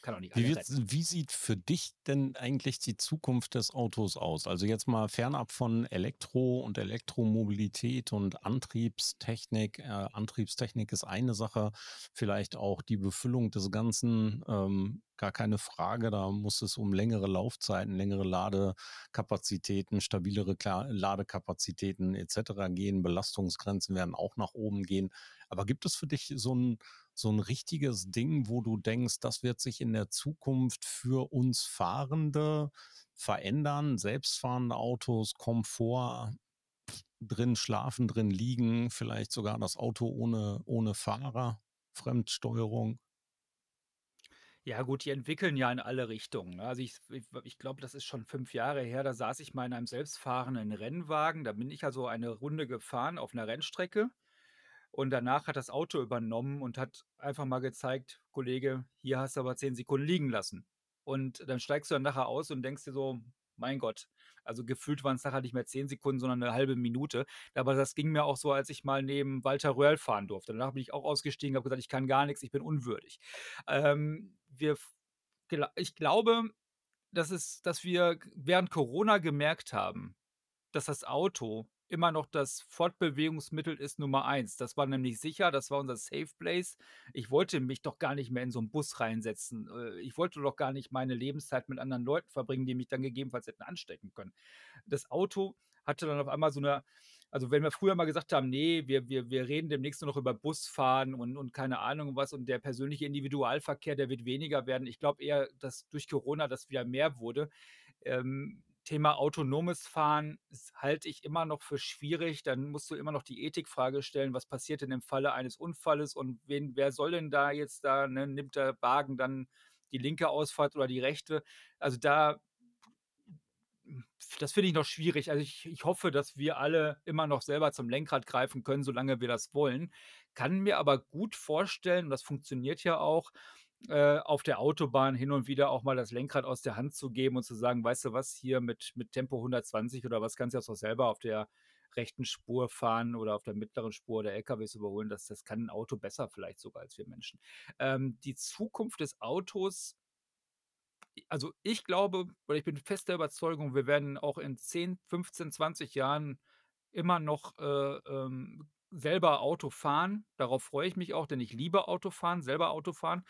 Kann auch nicht Wie, wird, wie sieht für dich denn eigentlich die Zukunft des Autos aus? Also jetzt mal fernab von Elektro und Elektromobilität und Antriebstechnik. Äh, Antriebstechnik ist eine Sache, vielleicht auch die Befüllung des Ganzen, ähm, gar keine Frage. Da muss es um längere Laufzeiten, längere Ladekapazitäten, stabilere Ladekapazitäten etc. gehen. Belastungsgrenzen werden auch nach oben gehen. Aber gibt es für dich so ein so ein richtiges Ding, wo du denkst, das wird sich in der Zukunft für uns Fahrende verändern? Selbstfahrende Autos, Komfort, drin schlafen, drin liegen, vielleicht sogar das Auto ohne, ohne Fahrer, Fremdsteuerung. Ja gut, die entwickeln ja in alle Richtungen, ne? Also, ich ich ich glaube, das ist schon 5 Jahre her, da saß ich mal in einem selbstfahrenden Rennwagen. Da bin ich also eine Runde gefahren auf einer Rennstrecke und danach hat das Auto übernommen und hat einfach mal gezeigt: „Kollege, hier hast du aber 10 Sekunden liegen lassen.“ Und dann steigst du dann nachher aus und denkst dir so: „Mein Gott.“ Also, gefühlt waren es nachher nicht mehr 10 Sekunden, sondern eine halbe Minute. Aber das ging mir auch so, als ich mal neben Walter Röhrl fahren durfte. Danach bin ich auch ausgestiegen, habe gesagt: „Ich kann gar nichts, ich bin unwürdig.“ Ähm, wir ich glaube, dass es dass wir während Corona gemerkt haben dass das Auto immer noch das Fortbewegungsmittel ist Nummer eins. Das war nämlich sicher, das war unser Safe Place. Ich wollte mich doch gar nicht mehr in so 'n Bus reinsetzen. Äh, ich wollte doch gar nicht meine Lebenszeit mit anderen Leuten verbringen, die mich dann gegebenenfalls hätten anstecken können. Das Auto hatte dann auf einmal so 'ne also, wenn wir früher mal gesagt haben: „Ne, wir wir wir reden demnächst nur noch über Busfahren und und keine Ahnung was und der persönliche Individualverkehr, der wird weniger werden.“ Ich glaube eher, dass durch Corona das wieder mehr wurde. Ähm, Thema autonomes Fahren halte ich immer noch für schwierig. Dann musst du immer noch die Ethikfrage stellen: „Was passiert denn im Falle eines Unfalles und wen wer soll denn da jetzt da ne, nimmt der Wagen dann die linke Ausfahrt oder die rechte?“ Also, da das finde ich noch schwierig. Also, ich ich hoffe, dass wir alle immer noch selber zum Lenkrad greifen können, solange wir das wollen. Kann mir aber gut vorstellen, und das funktioniert ja auch, äh, auf der Autobahn hin und wieder auch mal das Lenkrad aus der Hand zu geben und zu sagen: „Weißt du was, hier mit mit Tempo 120 oder was kannst du auch selber auf der rechten Spur fahren oder auf der mittleren Spur der LKWs überholen.“ Das das kann 'n Auto besser vielleicht sogar als wir Menschen. Ähm, die Zukunft des Autos also, ich glaube oder ich bin fest der Überzeugung, wir werden auch in 10, 15, 20 Jahren immer noch, äh, ähm, selber Auto fahren. Darauf freue ich mich auch, denn ich liebe Autofahren, selber Autofahren.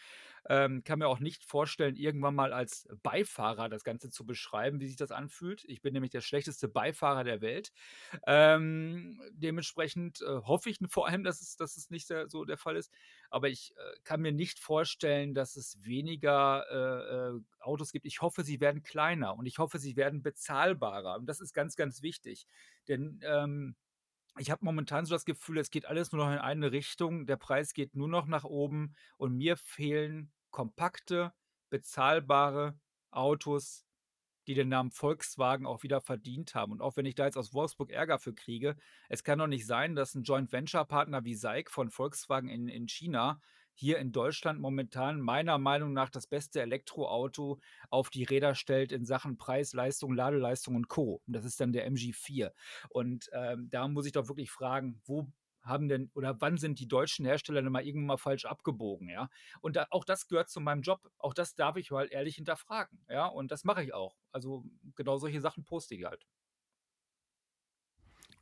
Ähm, kann mir auch nicht vorstellen, irgendwann mal als Beifahrer das Ganze zu beschreiben, wie sich das anfühlt. Ich bin nämlich der schlechteste Beifahrer der Welt. Ähm, dementsprechend, äh, hoffe ich vor allem, dass es dass es nicht der so der Fall ist. Aber ich, äh, kann mir nicht vorstellen, dass es weniger, äh, äh, Autos gibt. Ich hoffe, sie werden kleiner und ich hoffe, sie werden bezahlbarer. Und das ist ganz, ganz wichtig. Denn, ähm, ich habe momentan so das Gefühl, es geht alles nur noch in eine Richtung. Der Preis geht nur noch nach oben und mir fehlen kompakte, bezahlbare Autos, die den Namen Volkswagen auch wieder verdient haben. Und auch wenn ich da jetzt aus Wolfsburg Ärger für kriege, es kann doch nicht sein, dass ein Joint Venture Partner wie SAIC von Volkswagen in, in China hier in Deutschland momentan meiner Meinung nach das beste Elektroauto auf die Räder stellt in Sachen Preis, Leistung, Ladeleistung und Co. Und das ist dann der MG4. Und ähm, da muss ich doch wirklich fragen, wo haben denn oder wann sind die deutschen Hersteller denn mal irgendwann mal falsch abgebogen, ja? Und da, auch das gehört zu meinem Job. Auch das darf ich mal ehrlich hinterfragen, ja? Und das mache ich auch. Also genau solche Sachen poste ich halt.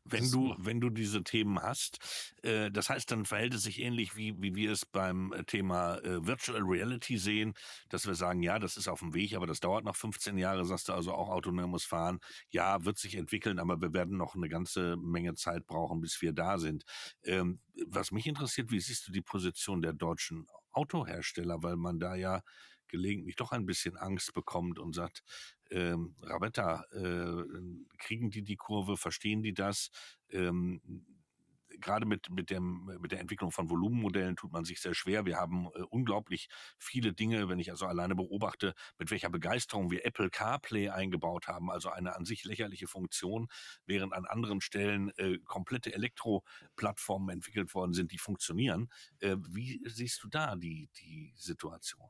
Wenn du, wenn du diese Themen hast, äh, das heißt, dann verhält es sich ähnlich wie, wie wir es beim äh, Thema äh, Virtual Reality sehen, dass wir sagen, ja, das ist auf dem Weg, aber das dauert noch 15 Jahre, sagst du also auch autonomes Fahren. Ja, wird sich entwickeln, aber wir werden noch eine ganze Menge Zeit brauchen, bis wir da sind. Ähm, was mich interessiert, wie siehst du die Position der deutschen Autohersteller, weil man da ja gelegentlich doch ein bisschen Angst bekommt und sagt, ähm, Ravetta, äh, kriegen die die Kurve, verstehen die das? Ähm, gerade mit, mit, dem, mit der Entwicklung von Volumenmodellen tut man sich sehr schwer. Wir haben äh, unglaublich viele Dinge, wenn ich also alleine beobachte, mit welcher Begeisterung wir Apple CarPlay eingebaut haben, also eine an sich lächerliche Funktion, während an anderen Stellen äh, komplette Elektroplattformen entwickelt worden sind, die funktionieren. Äh, wie siehst du da die, die Situation?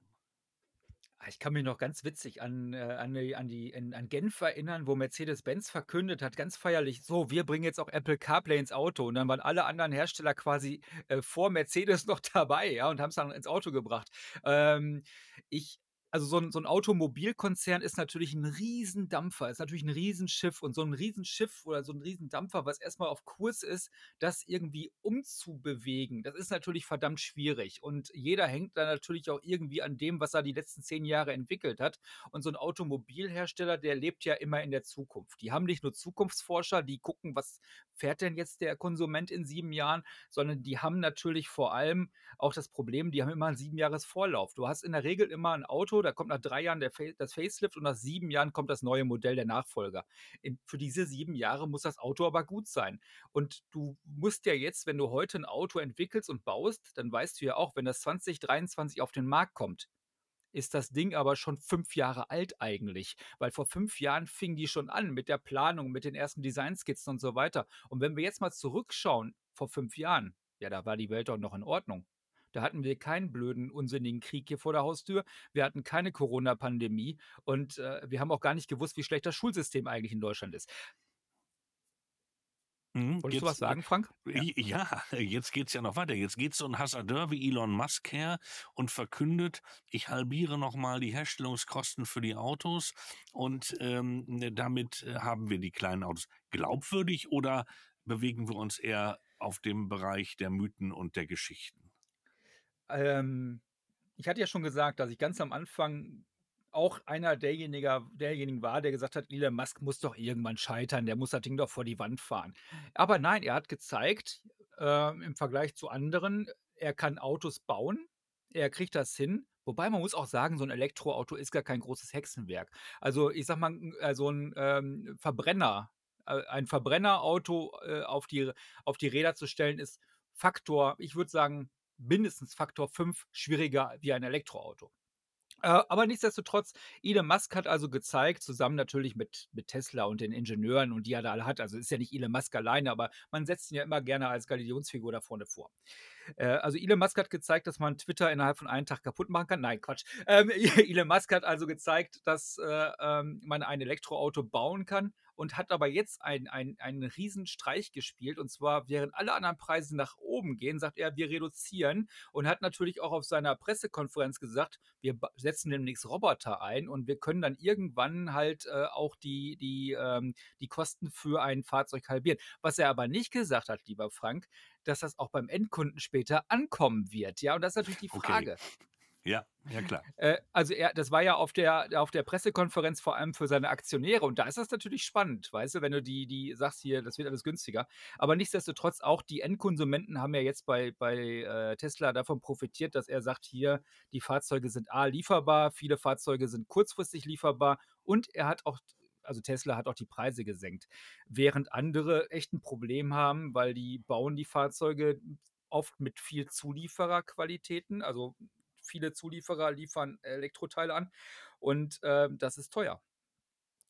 Ah, ich kann mich noch ganz witzig an, äh, an, die, an, an Genf erinnern, wo Mercedes-Benz verkündet hat, ganz feierlich, so, wir bringen jetzt auch Apple CarPlay ins Auto. Und dann waren alle anderen Hersteller quasi äh, vor Mercedes noch dabei, ja, und haben es dann ins Auto gebracht. Ähm, ich also so ein, so ein Automobilkonzern ist natürlich ein Riesendampfer, ist natürlich ein Riesenschiff und so ein Riesenschiff oder so ein Riesendampfer, was erstmal auf Kurs ist, das irgendwie umzubewegen, das ist natürlich verdammt schwierig. Und jeder hängt da natürlich auch irgendwie an dem, was er die letzten zehn Jahre entwickelt hat. Und so ein Automobilhersteller, der lebt ja immer in der Zukunft. Die haben nicht nur Zukunftsforscher, die gucken, was fährt denn jetzt der Konsument in sieben Jahren, sondern die haben natürlich vor allem auch das Problem, die haben immer einen sieben Jahres Vorlauf. Du hast in der Regel immer ein Auto, da kommt nach drei Jahren Fa das Facelift und nach sieben Jahren kommt das neue Modell der Nachfolger. In, für diese sieben Jahre muss das Auto aber gut sein. Und du musst ja jetzt, wenn du heute ein Auto entwickelst und baust, dann weißt du ja auch, wenn das 2023 auf den Markt kommt, ist das Ding aber schon fünf Jahre alt eigentlich, weil vor fünf Jahren fing die schon an mit der Planung, mit den ersten Designskizzen und so weiter. Und wenn wir jetzt mal zurückschauen, vor fünf Jahren, ja, da war die Welt doch noch in Ordnung. Da hatten wir keinen blöden, unsinnigen Krieg hier vor der Haustür. Wir hatten keine Corona-Pandemie und äh, wir haben auch gar nicht gewusst, wie schlecht das Schulsystem eigentlich in Deutschland ist. Mhm, Wolltest du was sagen, Frank? Ja, ja jetzt geht es ja noch weiter. Jetzt geht so ein Hasardeur wie Elon Musk her und verkündet, ich halbiere nochmal die Herstellungskosten für die Autos und ähm, damit äh, haben wir die kleinen Autos. Glaubwürdig oder bewegen wir uns eher auf dem Bereich der Mythen und der Geschichten? Ähm, ich hatte ja schon gesagt, dass ich ganz am Anfang auch einer derjenigen, derjenigen war, der gesagt hat, Elon Musk muss doch irgendwann scheitern, der muss das Ding doch vor die Wand fahren. Aber nein, er hat gezeigt, äh, im Vergleich zu anderen, er kann Autos bauen, er kriegt das hin. Wobei man muss auch sagen, so ein Elektroauto ist gar kein großes Hexenwerk. Also ich sag mal, äh, so ein ähm, Verbrenner, äh, ein Verbrennerauto äh, auf, die, auf die Räder zu stellen, ist Faktor, ich würde sagen, mindestens Faktor 5 schwieriger wie ein Elektroauto. Äh, aber nichtsdestotrotz, Elon Musk hat also gezeigt, zusammen natürlich mit, mit Tesla und den Ingenieuren und die er da alle hat, also ist ja nicht Elon Musk alleine, aber man setzt ihn ja immer gerne als Galileonsfigur da vorne vor. Äh, also Elon Musk hat gezeigt, dass man Twitter innerhalb von einem Tag kaputt machen kann. Nein, Quatsch. Ähm, Elon Musk hat also gezeigt, dass äh, ähm, man ein Elektroauto bauen kann und hat aber jetzt einen, einen, einen riesen Streich gespielt. Und zwar, während alle anderen Preise nach oben gehen, sagt er, wir reduzieren und hat natürlich auch auf seiner Pressekonferenz gesagt, wir setzen demnächst Roboter ein und wir können dann irgendwann halt äh, auch die, die, ähm, die Kosten für ein Fahrzeug halbieren. Was er aber nicht gesagt hat, lieber Frank, dass das auch beim Endkunden später ankommen wird. Ja, und das ist natürlich die Frage. Okay. Ja, ja klar. Äh, also er, das war ja auf der, auf der Pressekonferenz vor allem für seine Aktionäre und da ist das natürlich spannend, weißt du, wenn du die, die sagst hier, das wird alles günstiger. Aber nichtsdestotrotz auch die Endkonsumenten haben ja jetzt bei, bei äh, Tesla davon profitiert, dass er sagt, hier, die Fahrzeuge sind A lieferbar, viele Fahrzeuge sind kurzfristig lieferbar und er hat auch also Tesla hat auch die Preise gesenkt, während andere echt ein Problem haben, weil die bauen die Fahrzeuge oft mit viel Zuliefererqualitäten, also viele Zulieferer liefern Elektroteile an und äh, das ist teuer.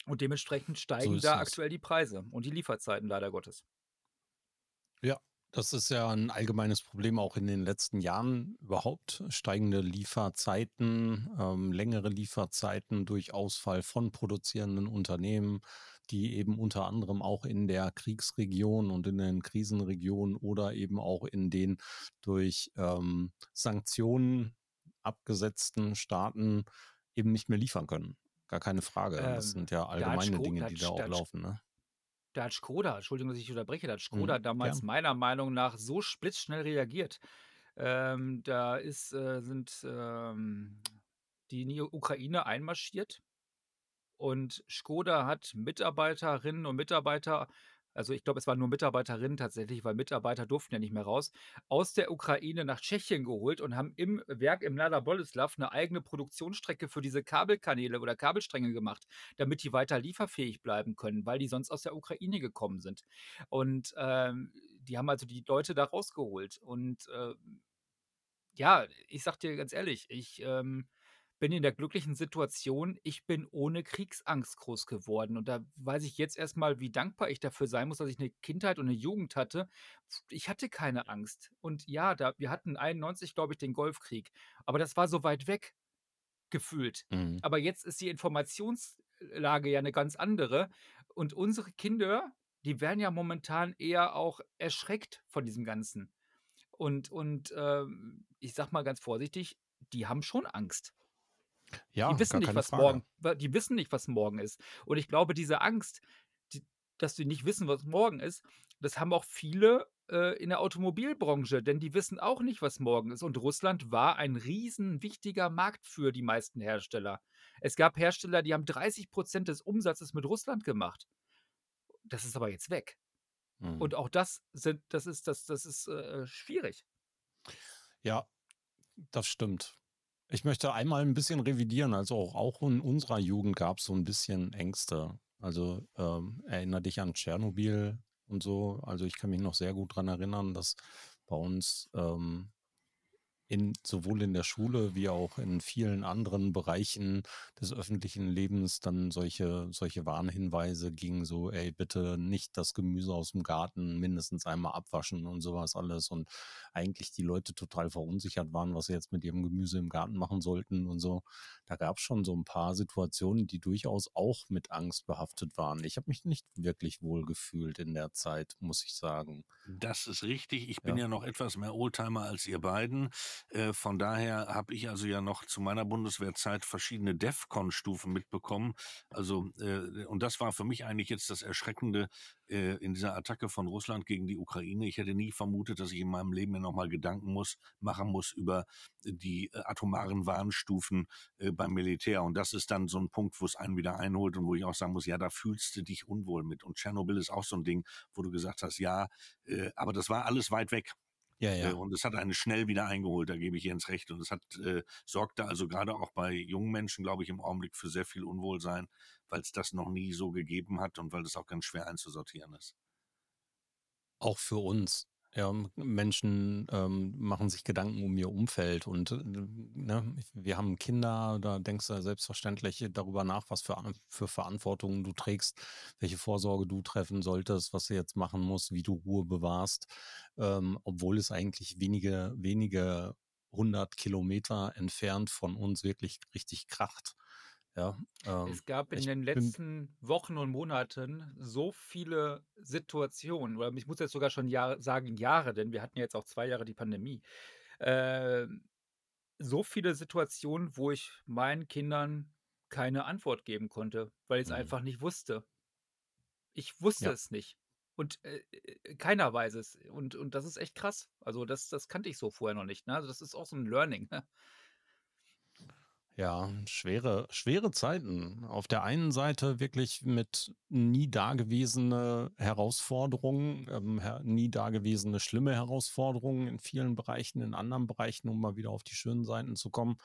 Und dementsprechend So steigen ist da das. aktuell die Preise und die Lieferzeiten leider Gottes. Ja, das ist ja ein allgemeines Problem auch in den letzten Jahren überhaupt. Steigende Lieferzeiten, ähm, längere Lieferzeiten durch Ausfall von produzierenden Unternehmen, die eben unter anderem auch in der Kriegsregion und in den Krisenregionen oder eben auch in den durch ähm, Sanktionen abgesetzten Staaten eben nicht mehr liefern können. Gar keine Frage. Das Ähm, sind ja allgemeine Dinge, die da auch laufen, ne? da hat Škoda Entschuldigung, dass ich unterbreche, da hat Škoda Mhm, damals gern. meiner Meinung nach so blitzschnell reagiert. Ähm, da ist äh, sind, ähm, die in die Ukraine einmarschiert und Škoda hat Mitarbeiterinnen und Mitarbeiter also, ich glaube, es waren nur Mitarbeiterinnen tatsächlich, weil Mitarbeiter durften ja nicht mehr raus, aus der Ukraine nach Tschechien geholt und haben im Werk im Mladá Boleslav 'ne eigene Produktionsstrecke für diese Kabelkanäle oder Kabelstränge gemacht, damit die weiter lieferfähig bleiben können, weil die sonst aus der Ukraine gekommen sind. Und, ähm, die haben also die Leute da rausgeholt. Und, ähm, ja, ich sage dir ganz ehrlich, ich, ähm, bin in der glücklichen Situation, ich bin ohne Kriegsangst groß geworden. Und da weiß ich jetzt erst mal, wie dankbar ich dafür sein muss, dass ich 'ne Kindheit und 'ne Jugend hatte. Ich hatte keine Angst. Und ja, da wir hatten 91, glaube ich, den Golfkrieg, aber das war so weit weg gefühlt. Mhm. Aber jetzt ist die Informationslage ja 'ne ganz andere. Und unsere Kinder, die werden ja momentan eher auch erschreckt von diesem Ganzen. Und und, ähm, ich sage mal ganz vorsichtig, die haben schon Angst. Die Ja, wissen gar nicht, was Frage. morgen die wissen nicht, was morgen ist. Und ich glaube, diese Angst, die dass die nicht wissen, was morgen ist, das haben auch viele, äh, in der Automobilbranche, denn die wissen auch nicht, was morgen ist. Und Russland war ein riesen wichtiger Markt für die meisten Hersteller. Es gab Hersteller, die haben 30% des Umsatzes mit Russland gemacht. Das ist aber jetzt weg. Mhm. Und auch das sind das ist das das ist, äh, schwierig. Ja, das stimmt. Ich möchte einmal 'n bisschen revidieren. Also, auch auch in unserer Jugend gab's so 'n bisschen Ängste. Also, ähm, erinnere dich an Tschernobyl und so. Also, ich kann mich noch sehr gut dran erinnern, dass bei uns, ähm, in sowohl in der Schule wie auch in vielen anderen Bereichen des öffentlichen Lebens dann solche solche Warnhinweise gingen, so: „Ey, bitte nicht das Gemüse aus'm Garten mindestens einmal abwaschen“ und so was alles. Und eigentlich die Leute total verunsichert waren, was sie jetzt mit ihrem Gemüse im Garten machen sollten und so. Da gab's schon so 'n paar Situationen, die durchaus auch mit Angst behaftet waren. Ich habe mich nicht wirklich wohlgefühlt in der Zeit, muss ich sagen. Das ist richtig. Ich bin Ja. ja noch etwas mehr Oldtimer als ihr beiden. Äh, von daher habe ich also ja noch zu meiner Bundeswehrzeit verschiedene DEFCON-Stufen mitbekommen. Also, äh, und das war für mich eigentlich jetzt das Erschreckende, äh, in dieser Attacke von Russland gegen die Ukraine. Ich hätte nie vermutet, dass ich in meinem Leben mir noch mal Gedanken muss machen muss über die, äh, atomaren Warnstufen, äh, beim Militär. Und das ist dann so 'n Punkt, wo's einen wieder einholt und wo ich auch sagen muss: „Ja, da fühlst du dich unwohl mit.“ Und Tschernobyl ist auch so 'n Ding, wo du gesagt hast: „Ja“, äh, aber das war alles weit weg. Ja, Äh, ja. und es hat einen schnell wieder eingeholt, da gebe ich Jens recht. Und es hat äh, sorgte also grade auch bei jungen Menschen, glaube ich, im Augenblick für sehr viel Unwohlsein, weil's das noch nie so gegeben hat und weil das auch ganz schwer einzusortieren ist. Auch für uns. Ja, Menschen, ähm, machen sich Gedanken um ihr Umfeld und, äh, ne, wir haben Kinder, da denkst du selbstverständlich darüber nach, was für für Verantwortung du trägst, welche Vorsorge du treffen solltest, was du jetzt machen musst, wie du Ruhe bewahrst, ähm, obwohl es eigentlich wenige wenige 100 Kilometer entfernt von uns wirklich richtig kracht. Ja, ähm, Es gab in ich den letzten Wochen und Monaten so viele Situationen, oder ich muss jetzt sogar schon Jahre sagen Jahre, denn wir hatten ja jetzt auch 2 Jahre die Pandemie. Ähm, so viele Situationen, wo ich meinen Kindern keine Antwort geben konnte, weil ich's Mhm. einfach nicht wusste. Ich wusste Ja. es nicht. Und, äh, äh, keiner weiß es. Und und das ist echt krass. Also, das das kannte ich so vorher noch nicht, ne? Also, das ist auch so 'n Learning, ne? Ja, schwere schwere Zeiten. Auf der einen Seite wirklich mit nie dagewesene Herausforderungen, ähm, nie dagewesene schlimme Herausforderungen in vielen Bereichen. In anderen Bereichen, um mal wieder auf die schönen Seiten zu kommen,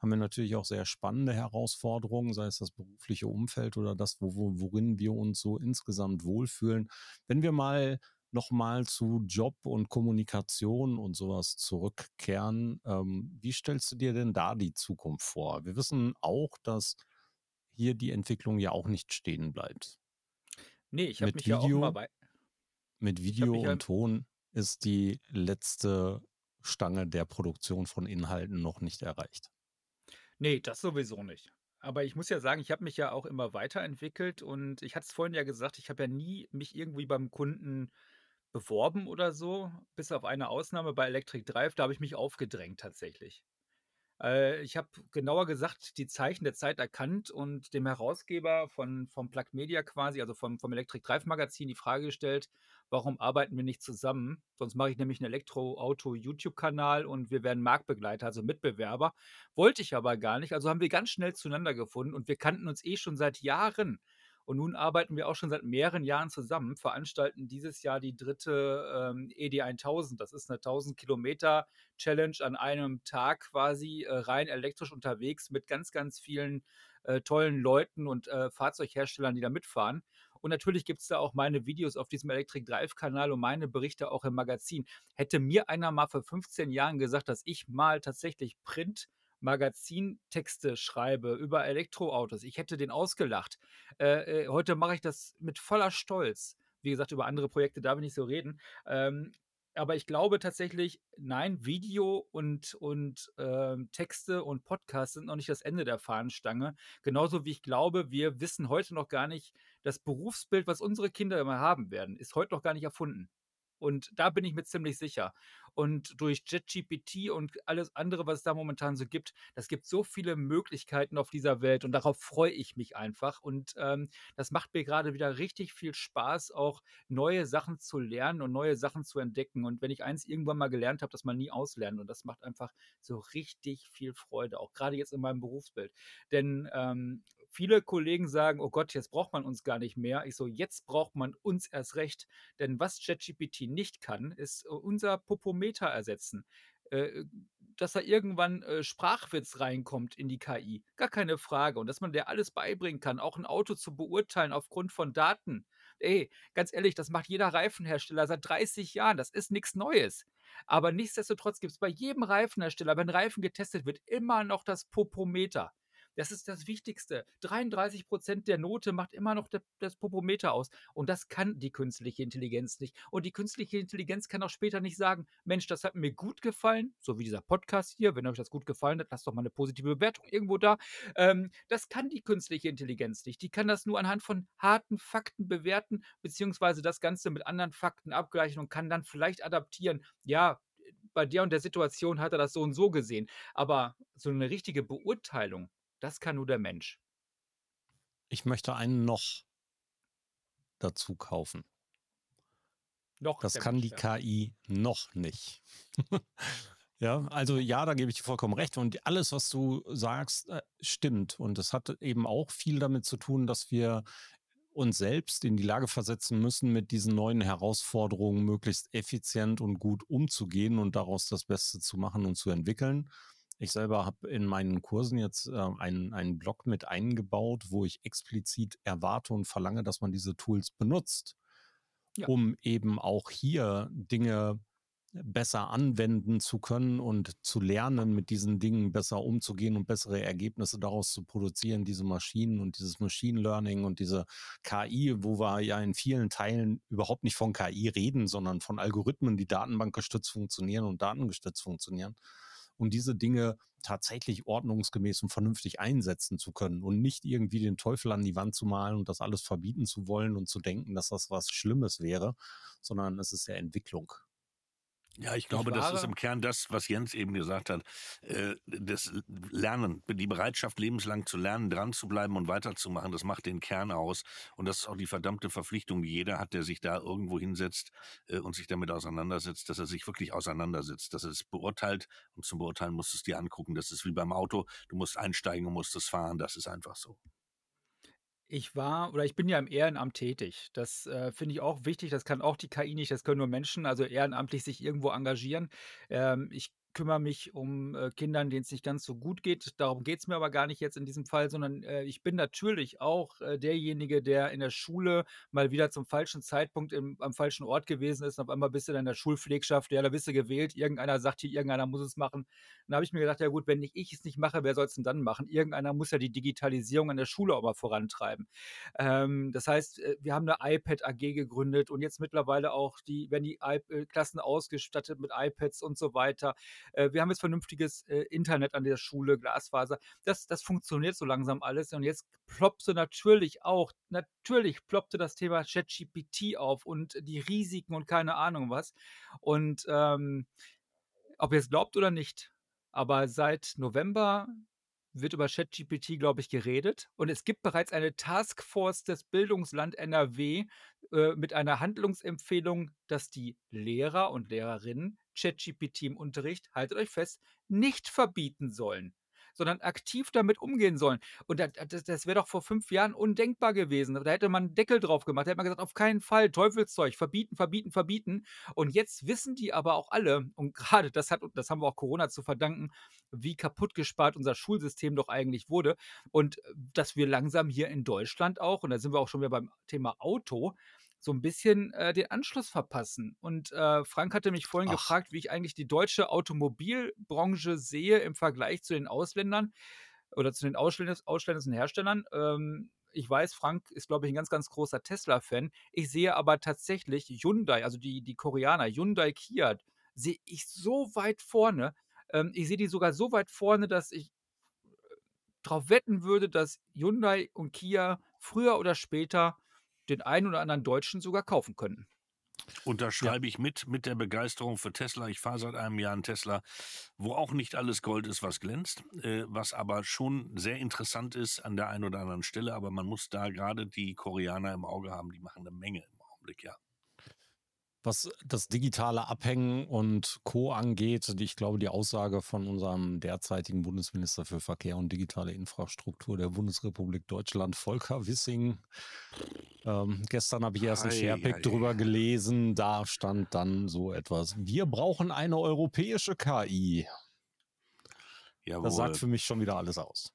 haben wir natürlich auch sehr spannende Herausforderungen, sei es das berufliche Umfeld oder das, wo worin wir uns so insgesamt wohlfühlen. Wenn wir mal noch mal zu Job und Kommunikation und so was zurückkehren, ähm, wie stellst du dir denn da die Zukunft vor? Wir wissen auch, dass hier die Entwicklung ja auch nicht stehen bleibt. Nee, ich habe mich ja auch immer Video bei mit Video mich ja und Ton ist die letzte Stange der Produktion von Inhalten noch nicht erreicht. Ne, das sowieso nicht. Aber ich muss ja sagen, ich habe mich ja auch immer weiterentwickelt und ich hatte es vorhin ja gesagt, ich habe ja nie mich irgendwie beim Kunden beworben oder so, bis auf eine Ausnahme bei Electric Drive, da habe ich mich aufgedrängt tatsächlich. Äh, ich habe genauer gesagt die Zeichen der Zeit erkannt und dem Herausgeber von vom Plug Media quasi, also vom vom Electric Drive Magazin die Frage gestellt: „Warum arbeiten wir nicht zusammen? Sonst mache ich nämlich 'n Elektroauto-YouTube-Kanal und wir werden Marktbegleiter, also Mitbewerber.“ Wollte ich aber gar nicht, also haben wir ganz schnell zueinander gefunden und wir kannten uns eh schon seit Jahren. Und nun arbeiten wir auch schon seit mehreren Jahren zusammen, veranstalten dieses Jahr die dritte ähm, ED1000. Das ist eine 1000 Kilometer Challenge an einem Tag quasi äh, rein elektrisch unterwegs mit ganz, ganz vielen äh, tollen Leuten und äh, Fahrzeugherstellern, die da mitfahren. Und natürlich gibt es da auch meine Videos auf diesem Electric Drive-Kanal und meine Berichte auch im Magazin. Hätte mir einer mal vor 15 Jahren gesagt, dass ich mal tatsächlich Print Magazintexte schreibe über Elektroautos. Ich hätte den ausgelacht. Äh, äh, heute mache ich das mit voller Stolz. Wie gesagt, über andere Projekte darf ich nicht so reden. Ähm, aber ich glaube tatsächlich, nein, Video und, und ähm, Texte und Podcasts sind noch nicht das Ende der Fahnenstange. Genauso wie ich glaube, wir wissen heute noch gar nicht, das Berufsbild, was unsere Kinder immer haben werden, ist heute noch gar nicht erfunden. Und da bin ich mir ziemlich sicher. Und durch ChatGPT und alles andere, was es da momentan so gibt, das gibt so viele Möglichkeiten auf dieser Welt und darauf freue ich mich einfach. Und ähm, das macht mir gerade wieder richtig viel Spaß, auch neue Sachen zu lernen und neue Sachen zu entdecken. Und wenn ich eins irgendwann mal gelernt habe, dass man nie auslernt. Und das macht einfach so richtig viel Freude, auch gerade jetzt in meinem Berufsbild. Denn ähm, viele Kollegen sagen, oh Gott, jetzt braucht man uns gar nicht mehr. Ich so, jetzt braucht man uns erst recht. Denn was ChatGPT nicht kann, ist äh, unser Popometer ersetzen. Äh, dass da irgendwann äh, Sprachwitz reinkommt in die KI. Gar keine Frage. Und dass man der alles beibringen kann, auch ein Auto zu beurteilen aufgrund von Daten. Ey, ganz ehrlich, das macht jeder Reifenhersteller seit 30 Jahren. Das ist nichts Neues. Aber nichtsdestotrotz gibt es bei jedem Reifenhersteller, wenn Reifen getestet wird, immer noch das Popometer. Das ist das Wichtigste. 33 Prozent der Note macht immer noch das Popometer aus. Und das kann die künstliche Intelligenz nicht. Und die künstliche Intelligenz kann auch später nicht sagen, Mensch, das hat mir gut gefallen, so wie dieser Podcast hier. Wenn euch das gut gefallen hat, lasst doch mal eine positive Bewertung irgendwo da. Ähm, das kann die künstliche Intelligenz nicht. Die kann das nur anhand von harten Fakten bewerten, beziehungsweise das Ganze mit anderen Fakten abgleichen und kann dann vielleicht adaptieren. Ja, bei der und der Situation hat er das so und so gesehen. Aber so eine richtige Beurteilung, das kann nur der Mensch. Ich möchte einen noch dazu kaufen. Noch Das kann Mensch, die ja. KI noch nicht. Ja, also ja, da gebe ich dir vollkommen recht. Und alles, was du sagst, äh, stimmt. Und es hat eben auch viel damit zu tun, dass wir uns selbst in die Lage versetzen müssen, mit diesen neuen Herausforderungen möglichst effizient und gut umzugehen und daraus das Beste zu machen und zu entwickeln. Ich selber habe in meinen Kursen jetzt äh, einen, einen Blog mit eingebaut, wo ich explizit erwarte und verlange, dass man diese Tools benutzt, Ja. um eben auch hier Dinge besser anwenden zu können und zu lernen, mit diesen Dingen besser umzugehen und bessere Ergebnisse daraus zu produzieren, diese Maschinen und dieses Machine Learning und diese KI, wo wir ja in vielen Teilen überhaupt nicht von KI reden, sondern von Algorithmen, die datenbankgestützt funktionieren und datengestützt funktionieren, um diese Dinge tatsächlich ordnungsgemäß und vernünftig einsetzen zu können und nicht irgendwie den Teufel an die Wand zu malen und das alles verbieten zu wollen und zu denken, dass das was Schlimmes wäre, sondern es ist ja Entwicklung. Ja, ich glaube, das ist im Kern das, was Jens eben gesagt hat. Äh, das Lernen, die Bereitschaft, lebenslang zu lernen, dran zu bleiben und weiterzumachen, das macht den Kern aus. Und das ist auch die verdammte Verpflichtung, die jeder hat, der sich da irgendwo hinsetzt äh, und sich damit auseinandersetzt, dass er sich wirklich auseinandersetzt, dass er es beurteilt. Und zum Beurteilen musst du es dir angucken. Das ist wie beim Auto. Du musst einsteigen und musst es fahren. Das ist einfach so. Ich war oder ich bin ja im Ehrenamt tätig. Das äh, finde ich auch wichtig. Das kann auch die KI nicht, das können nur Menschen, also ehrenamtlich sich irgendwo engagieren. Ähm, ich kümmere mich um äh, Kindern, denen es nicht ganz so gut geht. Darum geht es mir aber gar nicht jetzt in diesem Fall, sondern äh, ich bin natürlich auch äh, derjenige, der in der Schule mal wieder zum falschen Zeitpunkt im, am falschen Ort gewesen ist. Und auf einmal bist du dann in der Schulpflegschaft, ja, da bist du gewählt, irgendeiner sagt hier, irgendeiner muss es machen. Dann habe ich mir gedacht, ja gut, wenn nicht ich es nicht mache, wer soll es denn dann machen? Irgendeiner muss ja die Digitalisierung an der Schule auch mal vorantreiben. Ähm, das heißt, äh, wir haben eine iPad AG gegründet und jetzt mittlerweile auch die, werden die I äh, Klassen ausgestattet mit iPads und so weiter. Äh, wir haben jetzt vernünftiges äh, Internet an der Schule, Glasfaser. Das, das funktioniert so langsam alles. Und jetzt ploppte natürlich auch, natürlich ploppte das Thema ChatGPT auf und die Risiken und keine Ahnung was. Und ähm, ob ihr es glaubt oder nicht, aber seit November wird über ChatGPT, glaube ich, geredet. Und es gibt bereits eine Taskforce des Bildungsland NRW äh, mit einer Handlungsempfehlung, dass die Lehrer und Lehrerinnen ChatGPT im Unterricht, haltet euch fest, nicht verbieten sollen sondern aktiv damit umgehen sollen. Und das, das, wäre doch vor fünf Jahren undenkbar gewesen. Da hätte man einen Deckel drauf gemacht. Da hätte man gesagt, auf keinen Fall, Teufelszeug, verbieten, verbieten, verbieten. Und jetzt wissen die aber auch alle, und gerade das hat, das haben wir auch Corona zu verdanken, wie kaputt gespart unser Schulsystem doch eigentlich wurde. Und äh, dass wir langsam hier in Deutschland auch, und da sind wir auch schon wieder beim Thema Auto, so ein bisschen äh, den Anschluss verpassen. Und äh, Frank hatte mich vorhin Ach. gefragt, wie ich eigentlich die deutsche Automobilbranche sehe im Vergleich zu den Ausländern oder zu den ausländischen Herstellern. Ähm, ich weiß, Frank ist, glaube ich, ein ganz, ganz großer Tesla-Fan. Ich sehe aber tatsächlich Hyundai, also die, die Koreaner, Hyundai, Kia, sehe ich so weit vorne. Ähm, ich sehe die sogar so weit vorne, dass ich äh, darauf wetten würde, dass Hyundai und Kia früher oder später den einen oder anderen Deutschen sogar kaufen könnten. Und da schreibe ja. ich mit, mit der Begeisterung für Tesla. Ich fahre seit einem Jahr einen Tesla, wo auch nicht alles Gold ist, was glänzt, äh, was aber schon sehr interessant ist an der einen oder anderen Stelle. Aber man muss da gerade die Koreaner im Auge haben, die machen eine Menge im Augenblick, ja. Was das digitale Abhängen und Co. angeht, ich glaube, die Aussage von unserem derzeitigen Bundesminister für Verkehr und digitale Infrastruktur der Bundesrepublik Deutschland, Volker Wissing, ähm, gestern habe ich erst ein Sharepick drüber gelesen, da stand dann so etwas, wir brauchen eine europäische KI. Jawohl. Das sagt für mich schon wieder alles aus.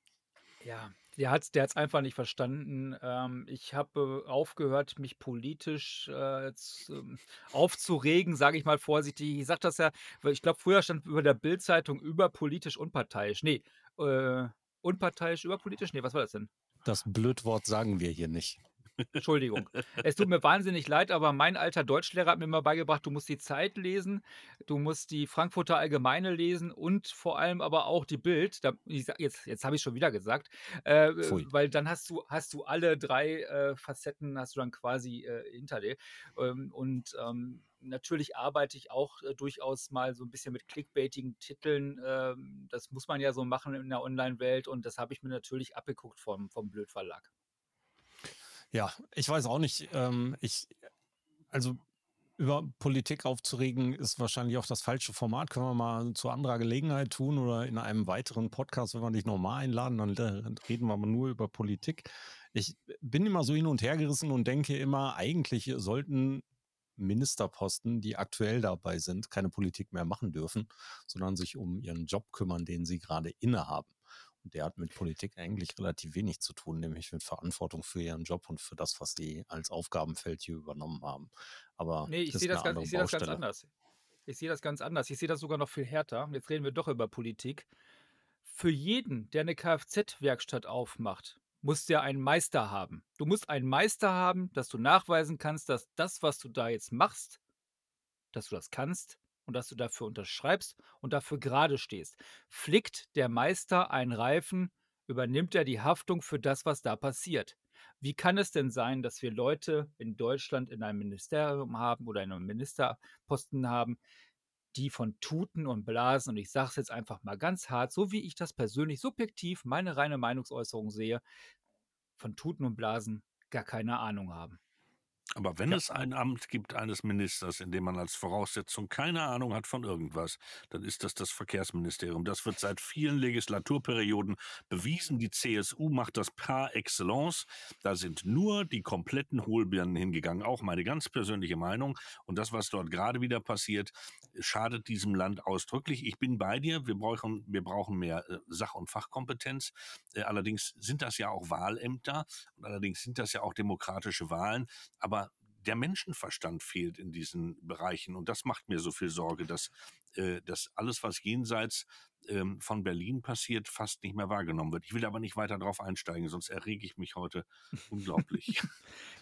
Ja, der hat es der einfach nicht verstanden. Ähm, ich habe aufgehört, mich politisch äh, zu, ähm, aufzuregen, sage ich mal vorsichtig. Ich sage das ja, weil ich glaube, früher stand über der Bildzeitung über politisch unparteiisch. Nee, äh, unparteiisch über politisch? Nee, was war das denn? Das Blödwort sagen wir hier nicht. Entschuldigung. Es tut mir wahnsinnig leid, aber mein alter Deutschlehrer hat mir immer beigebracht, du musst die Zeit lesen, du musst die Frankfurter Allgemeine lesen und vor allem aber auch die Bild. Da, jetzt jetzt habe ich schon wieder gesagt, äh, weil dann hast du, hast du alle drei äh, Facetten, hast du dann quasi äh, hinter dir. Ähm, und ähm, natürlich arbeite ich auch äh, durchaus mal so ein bisschen mit clickbaitigen Titeln. Ähm, das muss man ja so machen in der Online-Welt und das habe ich mir natürlich abgeguckt vom, vom Blödverlag. Ja, ich weiß auch nicht. Ähm, ich, also über Politik aufzuregen ist wahrscheinlich auch das falsche Format. Können wir mal zu anderer Gelegenheit tun oder in einem weiteren Podcast, wenn wir dich nochmal einladen, dann reden wir mal nur über Politik. Ich bin immer so hin und her gerissen und denke immer, eigentlich sollten Ministerposten, die aktuell dabei sind, keine Politik mehr machen dürfen, sondern sich um ihren Job kümmern, den sie gerade innehaben. Der hat mit Politik eigentlich relativ wenig zu tun, nämlich mit Verantwortung für ihren Job und für das, was sie als Aufgabenfeld hier übernommen haben. Aber nee, ich sehe das, ganz, ich seh das ganz anders. Ich sehe das ganz anders. Ich sehe das sogar noch viel härter. Jetzt reden wir doch über Politik. Für jeden, der eine Kfz-Werkstatt aufmacht, muss der einen Meister haben. Du musst einen Meister haben, dass du nachweisen kannst, dass das, was du da jetzt machst, dass du das kannst und dass du dafür unterschreibst und dafür gerade stehst. Flickt der Meister einen Reifen, übernimmt er die Haftung für das, was da passiert. Wie kann es denn sein, dass wir Leute in Deutschland in einem Ministerium haben oder in einem Ministerposten haben, die von Tuten und Blasen, und ich sage es jetzt einfach mal ganz hart, so wie ich das persönlich subjektiv, meine reine Meinungsäußerung sehe, von Tuten und Blasen gar keine Ahnung haben. Aber wenn Ja. es ein Amt gibt eines Ministers, in dem man als Voraussetzung keine Ahnung hat von irgendwas, dann ist das das Verkehrsministerium. Das wird seit vielen Legislaturperioden bewiesen. Die CSU macht das par excellence. Da sind nur die kompletten Hohlbirnen hingegangen. Auch meine ganz persönliche Meinung. Und das, was dort gerade wieder passiert, schadet diesem Land ausdrücklich. Ich bin bei dir. Wir brauchen, wir brauchen mehr äh, Sach- und Fachkompetenz. Äh, allerdings sind das ja auch Wahlämter und allerdings sind das ja auch demokratische Wahlen. Aber der Menschenverstand fehlt in diesen Bereichen und das macht mir so viel Sorge, dass, äh, dass alles, was jenseits ähm, von Berlin passiert, fast nicht mehr wahrgenommen wird. Ich will aber nicht weiter drauf einsteigen, sonst errege ich mich heute unglaublich.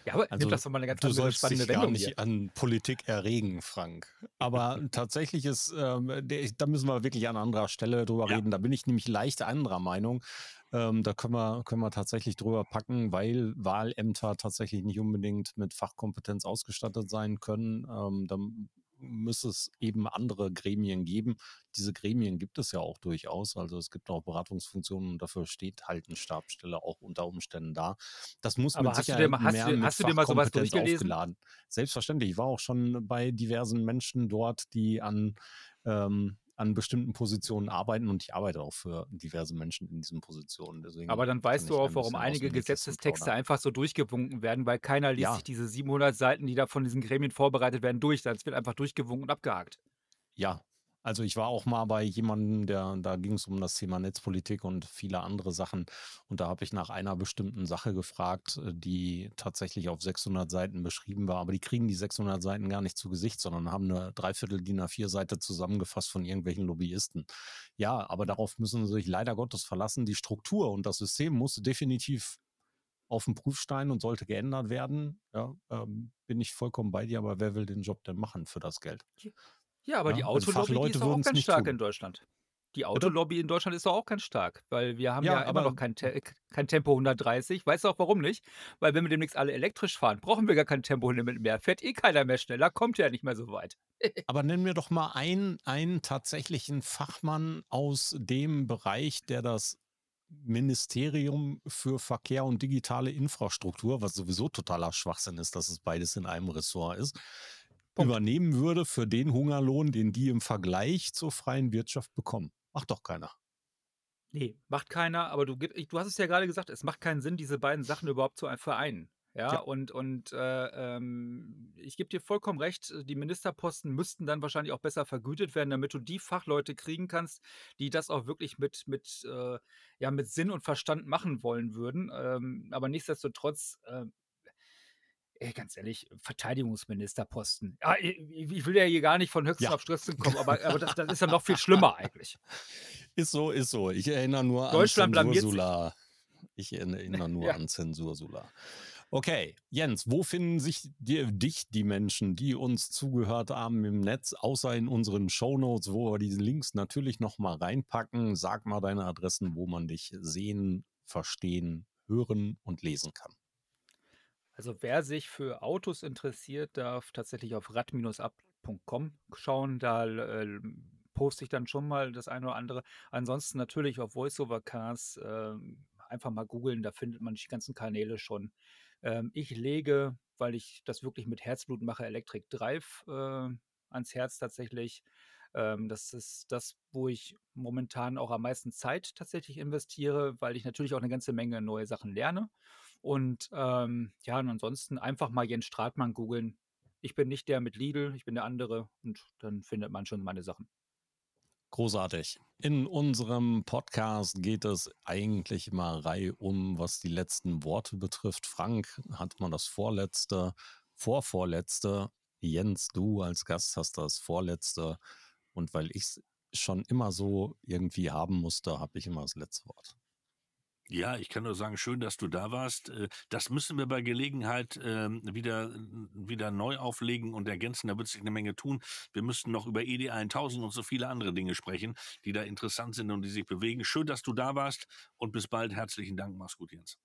Ja, aber Also, das doch mal eine ganz Du sollst spannende dich gar Wendung nicht hier. an Politik erregen, Frank. Aber tatsächlich ist, ähm, der, da müssen wir wirklich an anderer Stelle drüber Ja. reden. Da bin ich nämlich leicht anderer Meinung. Ähm, da können wir, können wir tatsächlich drüber packen, weil Wahlämter tatsächlich nicht unbedingt mit Fachkompetenz ausgestattet sein können. Ähm, dann müsste es eben andere Gremien geben. Diese Gremien gibt es ja auch durchaus. Also es gibt auch Beratungsfunktionen und dafür steht halt eine Stabsstelle auch unter Umständen da. Das muss Aber mit dir Sicherheit mal- hast mehr du dir- mit hast du dir mal sowas aufgeladen. Selbstverständlich. Ich war auch schon bei diversen Menschen dort, die an, ähm, an bestimmten Positionen arbeiten und ich arbeite auch für diverse Menschen in diesen Positionen. Deswegen Aber dann weißt du ein auch, warum einige Gesetzestexte einfach so durchgewunken werden, weil keiner liest Ja. sich diese 700 Seiten, die da von diesen Gremien vorbereitet werden, durch. Das wird einfach durchgewunken und abgehakt. Ja, also ich war auch mal bei jemandem, der, da ging es um das Thema Netzpolitik und viele andere Sachen. Und da habe ich nach einer bestimmten Sache gefragt, äh, die tatsächlich auf 600 Seiten beschrieben war. Aber die kriegen die 600 Seiten gar nicht zu Gesicht, sondern haben eine Dreiviertel DIN A4-Seite zusammengefasst von irgendwelchen Lobbyisten. Ja, aber darauf müssen sie sich leider Gottes verlassen. Die Struktur und das System muss definitiv auf den Prüfstein und sollte geändert werden. Ja, ähm, bin ich vollkommen bei dir, aber wer will den Job denn machen für das Geld? Ja, aber Ja, die und Autolobby, die Fachleute ist doch auch ganz stark tun. in Deutschland. Die Autolobby in Deutschland ist doch auch ganz stark, weil wir haben Ja, ja, immer noch kein, Te kein Tempo 130. Weißt du auch warum nicht? Weil wenn wir demnächst alle elektrisch fahren, brauchen wir gar kein Tempolimit mehr. Fährt eh keiner mehr schneller, kommt ja nicht mehr so weit. Aber nenn mir doch mal einen, einen tatsächlichen Fachmann aus dem Bereich, der das Ministerium für Verkehr und digitale Infrastruktur, was sowieso totaler Schwachsinn ist, dass es beides in einem Ressort ist, Punkt. übernehmen würde für den Hungerlohn, den die im Vergleich zur freien Wirtschaft bekommen. Macht doch keiner. Nee, macht keiner, aber du, du hast es ja gerade gesagt, es macht keinen Sinn, diese beiden Sachen überhaupt zu ein- vereinen. Ja, Ja. und, und äh, ähm, ich gebe dir vollkommen recht, die Ministerposten müssten dann wahrscheinlich auch besser vergütet werden, damit du die Fachleute kriegen kannst, die das auch wirklich mit, mit, äh, ja, mit Sinn und Verstand machen wollen würden. Ähm, aber nichtsdestotrotz, äh, ey, ganz ehrlich, Verteidigungsministerposten. Ja, ich, ich will ja hier gar nicht von Höchsten Ja. auf Stöckchen kommen, aber, aber das, das ist ja noch viel schlimmer eigentlich. Ist so, ist so. Ich erinnere nur Deutschland an. Zensursula. Ich erinnere nur Ja. an Zensursula. Okay, Jens, wo finden sich dir, dich die Menschen, die uns zugehört haben im Netz, außer in unseren Shownotes, wo wir diese Links natürlich nochmal reinpacken? Sag mal deine Adressen, wo man dich sehen, verstehen, hören und lesen kann. Also wer sich für Autos interessiert, darf tatsächlich auf rad-ab.com schauen. Da äh, poste ich dann schon mal das eine oder andere. Ansonsten natürlich auf VoiceOver-Cars ähm, einfach mal googeln, da findet man die ganzen Kanäle schon. Ähm, ich lege, weil ich das wirklich mit Herzblut mache, Electric Drive äh, ans Herz tatsächlich. Ähm, das ist das, wo ich momentan auch am meisten Zeit tatsächlich investiere, weil ich natürlich auch eine ganze Menge neue Sachen lerne. Und ähm, ja, und ansonsten einfach mal Jens Stratmann googeln. Ich bin nicht der mit Lidl, ich bin der andere und dann findet man schon meine Sachen. Großartig. In unserem Podcast geht es eigentlich immer reihum, was die letzten Worte betrifft. Frank hat mal das vorletzte, vorvorletzte. Jens, du als Gast hast das vorletzte. Und weil ich es schon immer so irgendwie haben musste, habe ich immer das letzte Wort. Ja, ich kann nur sagen, schön, dass du da warst. Äh, Das müssen wir bei Gelegenheit ähm, wieder, wieder neu auflegen und ergänzen. Da wird sich eine Menge tun. Wir müssten noch über ED 1000 und so viele andere Dinge sprechen, die da interessant sind und die sich bewegen. Schön, dass du da warst und bis bald. Herzlichen Dank. Mach's gut, Jens.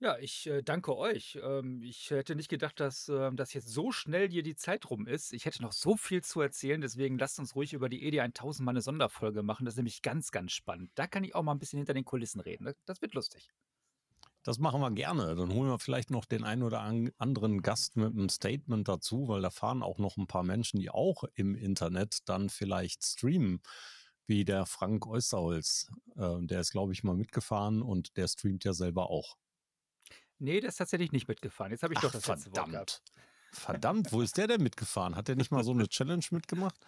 Ja, ich äh, danke euch. Ähm, ich hätte nicht gedacht, dass, ähm, dass jetzt so schnell hier die Zeit rum ist. Ich hätte noch so viel zu erzählen, deswegen lasst uns ruhig über die ED 1000 mal eine Sonderfolge machen. Das ist nämlich ganz, ganz spannend. Da kann ich auch mal ein bisschen hinter den Kulissen reden. Das, das wird lustig. Das machen wir gerne. Dann holen wir vielleicht noch den einen oder anderen Gast mit einem Statement dazu, weil da fahren auch noch ein paar Menschen, die auch im Internet dann vielleicht streamen, wie der Frank Äußerholz. Äh, der ist, glaube ich, mal mitgefahren und der streamt ja selber auch. Nee, der ist tatsächlich nicht mitgefahren. Jetzt habe ich Ach, doch das verdammt. letzte Wort gehabt. Verdammt, wo ist der denn mitgefahren? Hat der nicht mal so eine Challenge mitgemacht?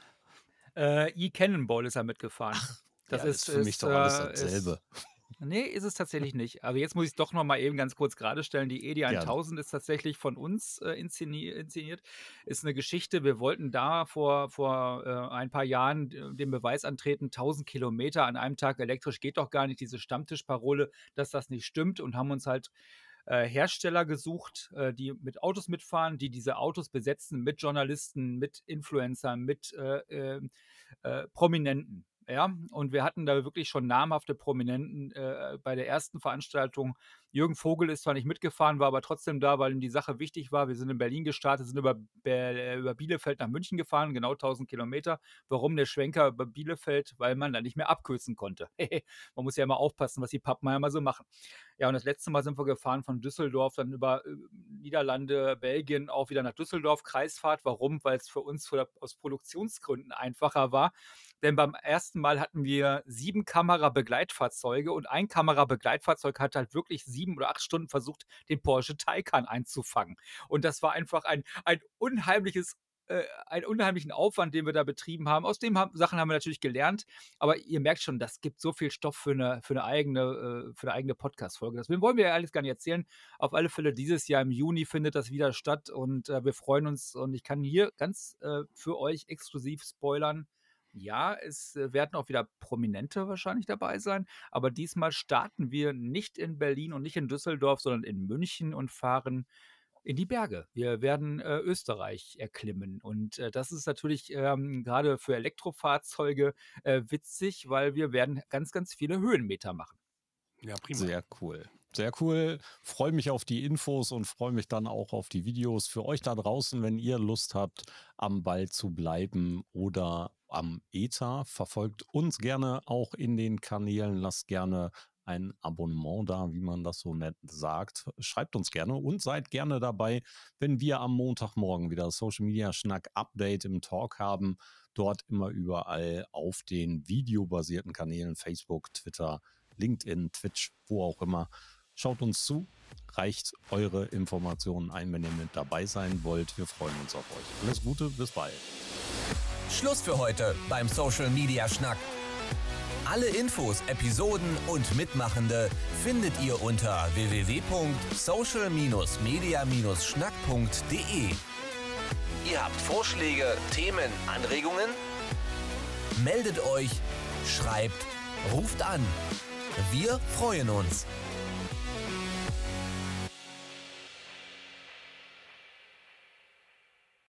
Äh, E-Cannonball ist er mitgefahren. Ach, das ja, ist, ist für mich doch alles äh, dasselbe. Ist, Nee, ist es tatsächlich nicht. Aber jetzt muss ich es doch noch mal eben ganz kurz gerade stellen. Die EDI 1000 ja. ist tatsächlich von uns äh, inszeni inszeniert. Ist eine Geschichte. Wir wollten da vor, vor äh, ein paar Jahren den Beweis antreten, 1000 Kilometer an einem Tag elektrisch geht doch gar nicht. Diese Stammtischparole, dass das nicht stimmt und haben uns halt äh, Hersteller gesucht, äh, die mit Autos mitfahren, die diese Autos besetzen mit Journalisten, mit Influencern, mit äh, ähm, äh Prominenten. Ja, und wir hatten da wirklich schon namhafte Prominenten äh, bei der ersten Veranstaltung. Jürgen Vogel ist zwar nicht mitgefahren, war aber trotzdem da, weil ihm die Sache wichtig war. Wir sind in Berlin gestartet, sind über, Be über Bielefeld nach München gefahren, genau 1000 Kilometer. Warum der Schwenker über Bielefeld? Weil man da nicht mehr abkürzen konnte. man muss ja immer aufpassen, was die Pappmeier mal so machen. Ja, und das letzte Mal sind wir gefahren von Düsseldorf, dann über äh, Niederlande, Belgien auch wieder nach Düsseldorf, Kreisfahrt. Warum? Weil es für uns aus Produktionsgründen einfacher war. Denn beim ersten Mal hatten wir sieben Kamera-Begleitfahrzeuge und ein Kamera-Begleitfahrzeug hat halt wirklich sieben oder acht Stunden versucht, den Porsche Taycan einzufangen. Und das war einfach ein, ein unheimliches äh, einen unheimlichen Aufwand, den wir da betrieben haben. Aus dem Sachen haben wir natürlich gelernt, aber ihr merkt schon, das gibt so viel Stoff für eine, für eine eigene, äh, eigene Podcast-Folge. Das wollen wir ja alles gar nicht erzählen. Auf alle Fälle dieses Jahr im Juni findet das wieder statt und äh, wir freuen uns und ich kann hier ganz äh, für euch exklusiv spoilern. Ja, es äh, werden auch wieder Prominente wahrscheinlich dabei sein, aber diesmal starten wir nicht in Berlin und nicht in Düsseldorf, sondern in München und fahren in die Berge. Wir werden äh, Österreich erklimmen. Und äh, das ist natürlich ähm, gerade für Elektrofahrzeuge äh, witzig, weil wir werden ganz, ganz viele Höhenmeter machen. Ja, prima. Sehr cool. Sehr cool. Freue mich auf die Infos und freue mich dann auch auf die Videos für euch da draußen, wenn ihr Lust habt, am Ball zu bleiben oder am ETA. Verfolgt uns gerne auch in den Kanälen. Lasst gerne ein Abonnement da, wie man das so nett sagt. Schreibt uns gerne und seid gerne dabei, wenn wir am Montagmorgen wieder Social Media Schnack Update im Talk haben. Dort immer überall auf den videobasierten Kanälen Facebook, Twitter, LinkedIn, Twitch, wo auch immer. Schaut uns zu, reicht eure Informationen ein, wenn ihr mit dabei sein wollt. Wir freuen uns auf euch. Alles Gute, bis bald. Schluss für heute beim Social Media Schnack. Alle Infos, Episoden und Mitmachende findet ihr unter www.social-media-schnack.de. Ihr habt Vorschläge, Themen, Anregungen? Meldet euch, schreibt, ruft an. Wir freuen uns.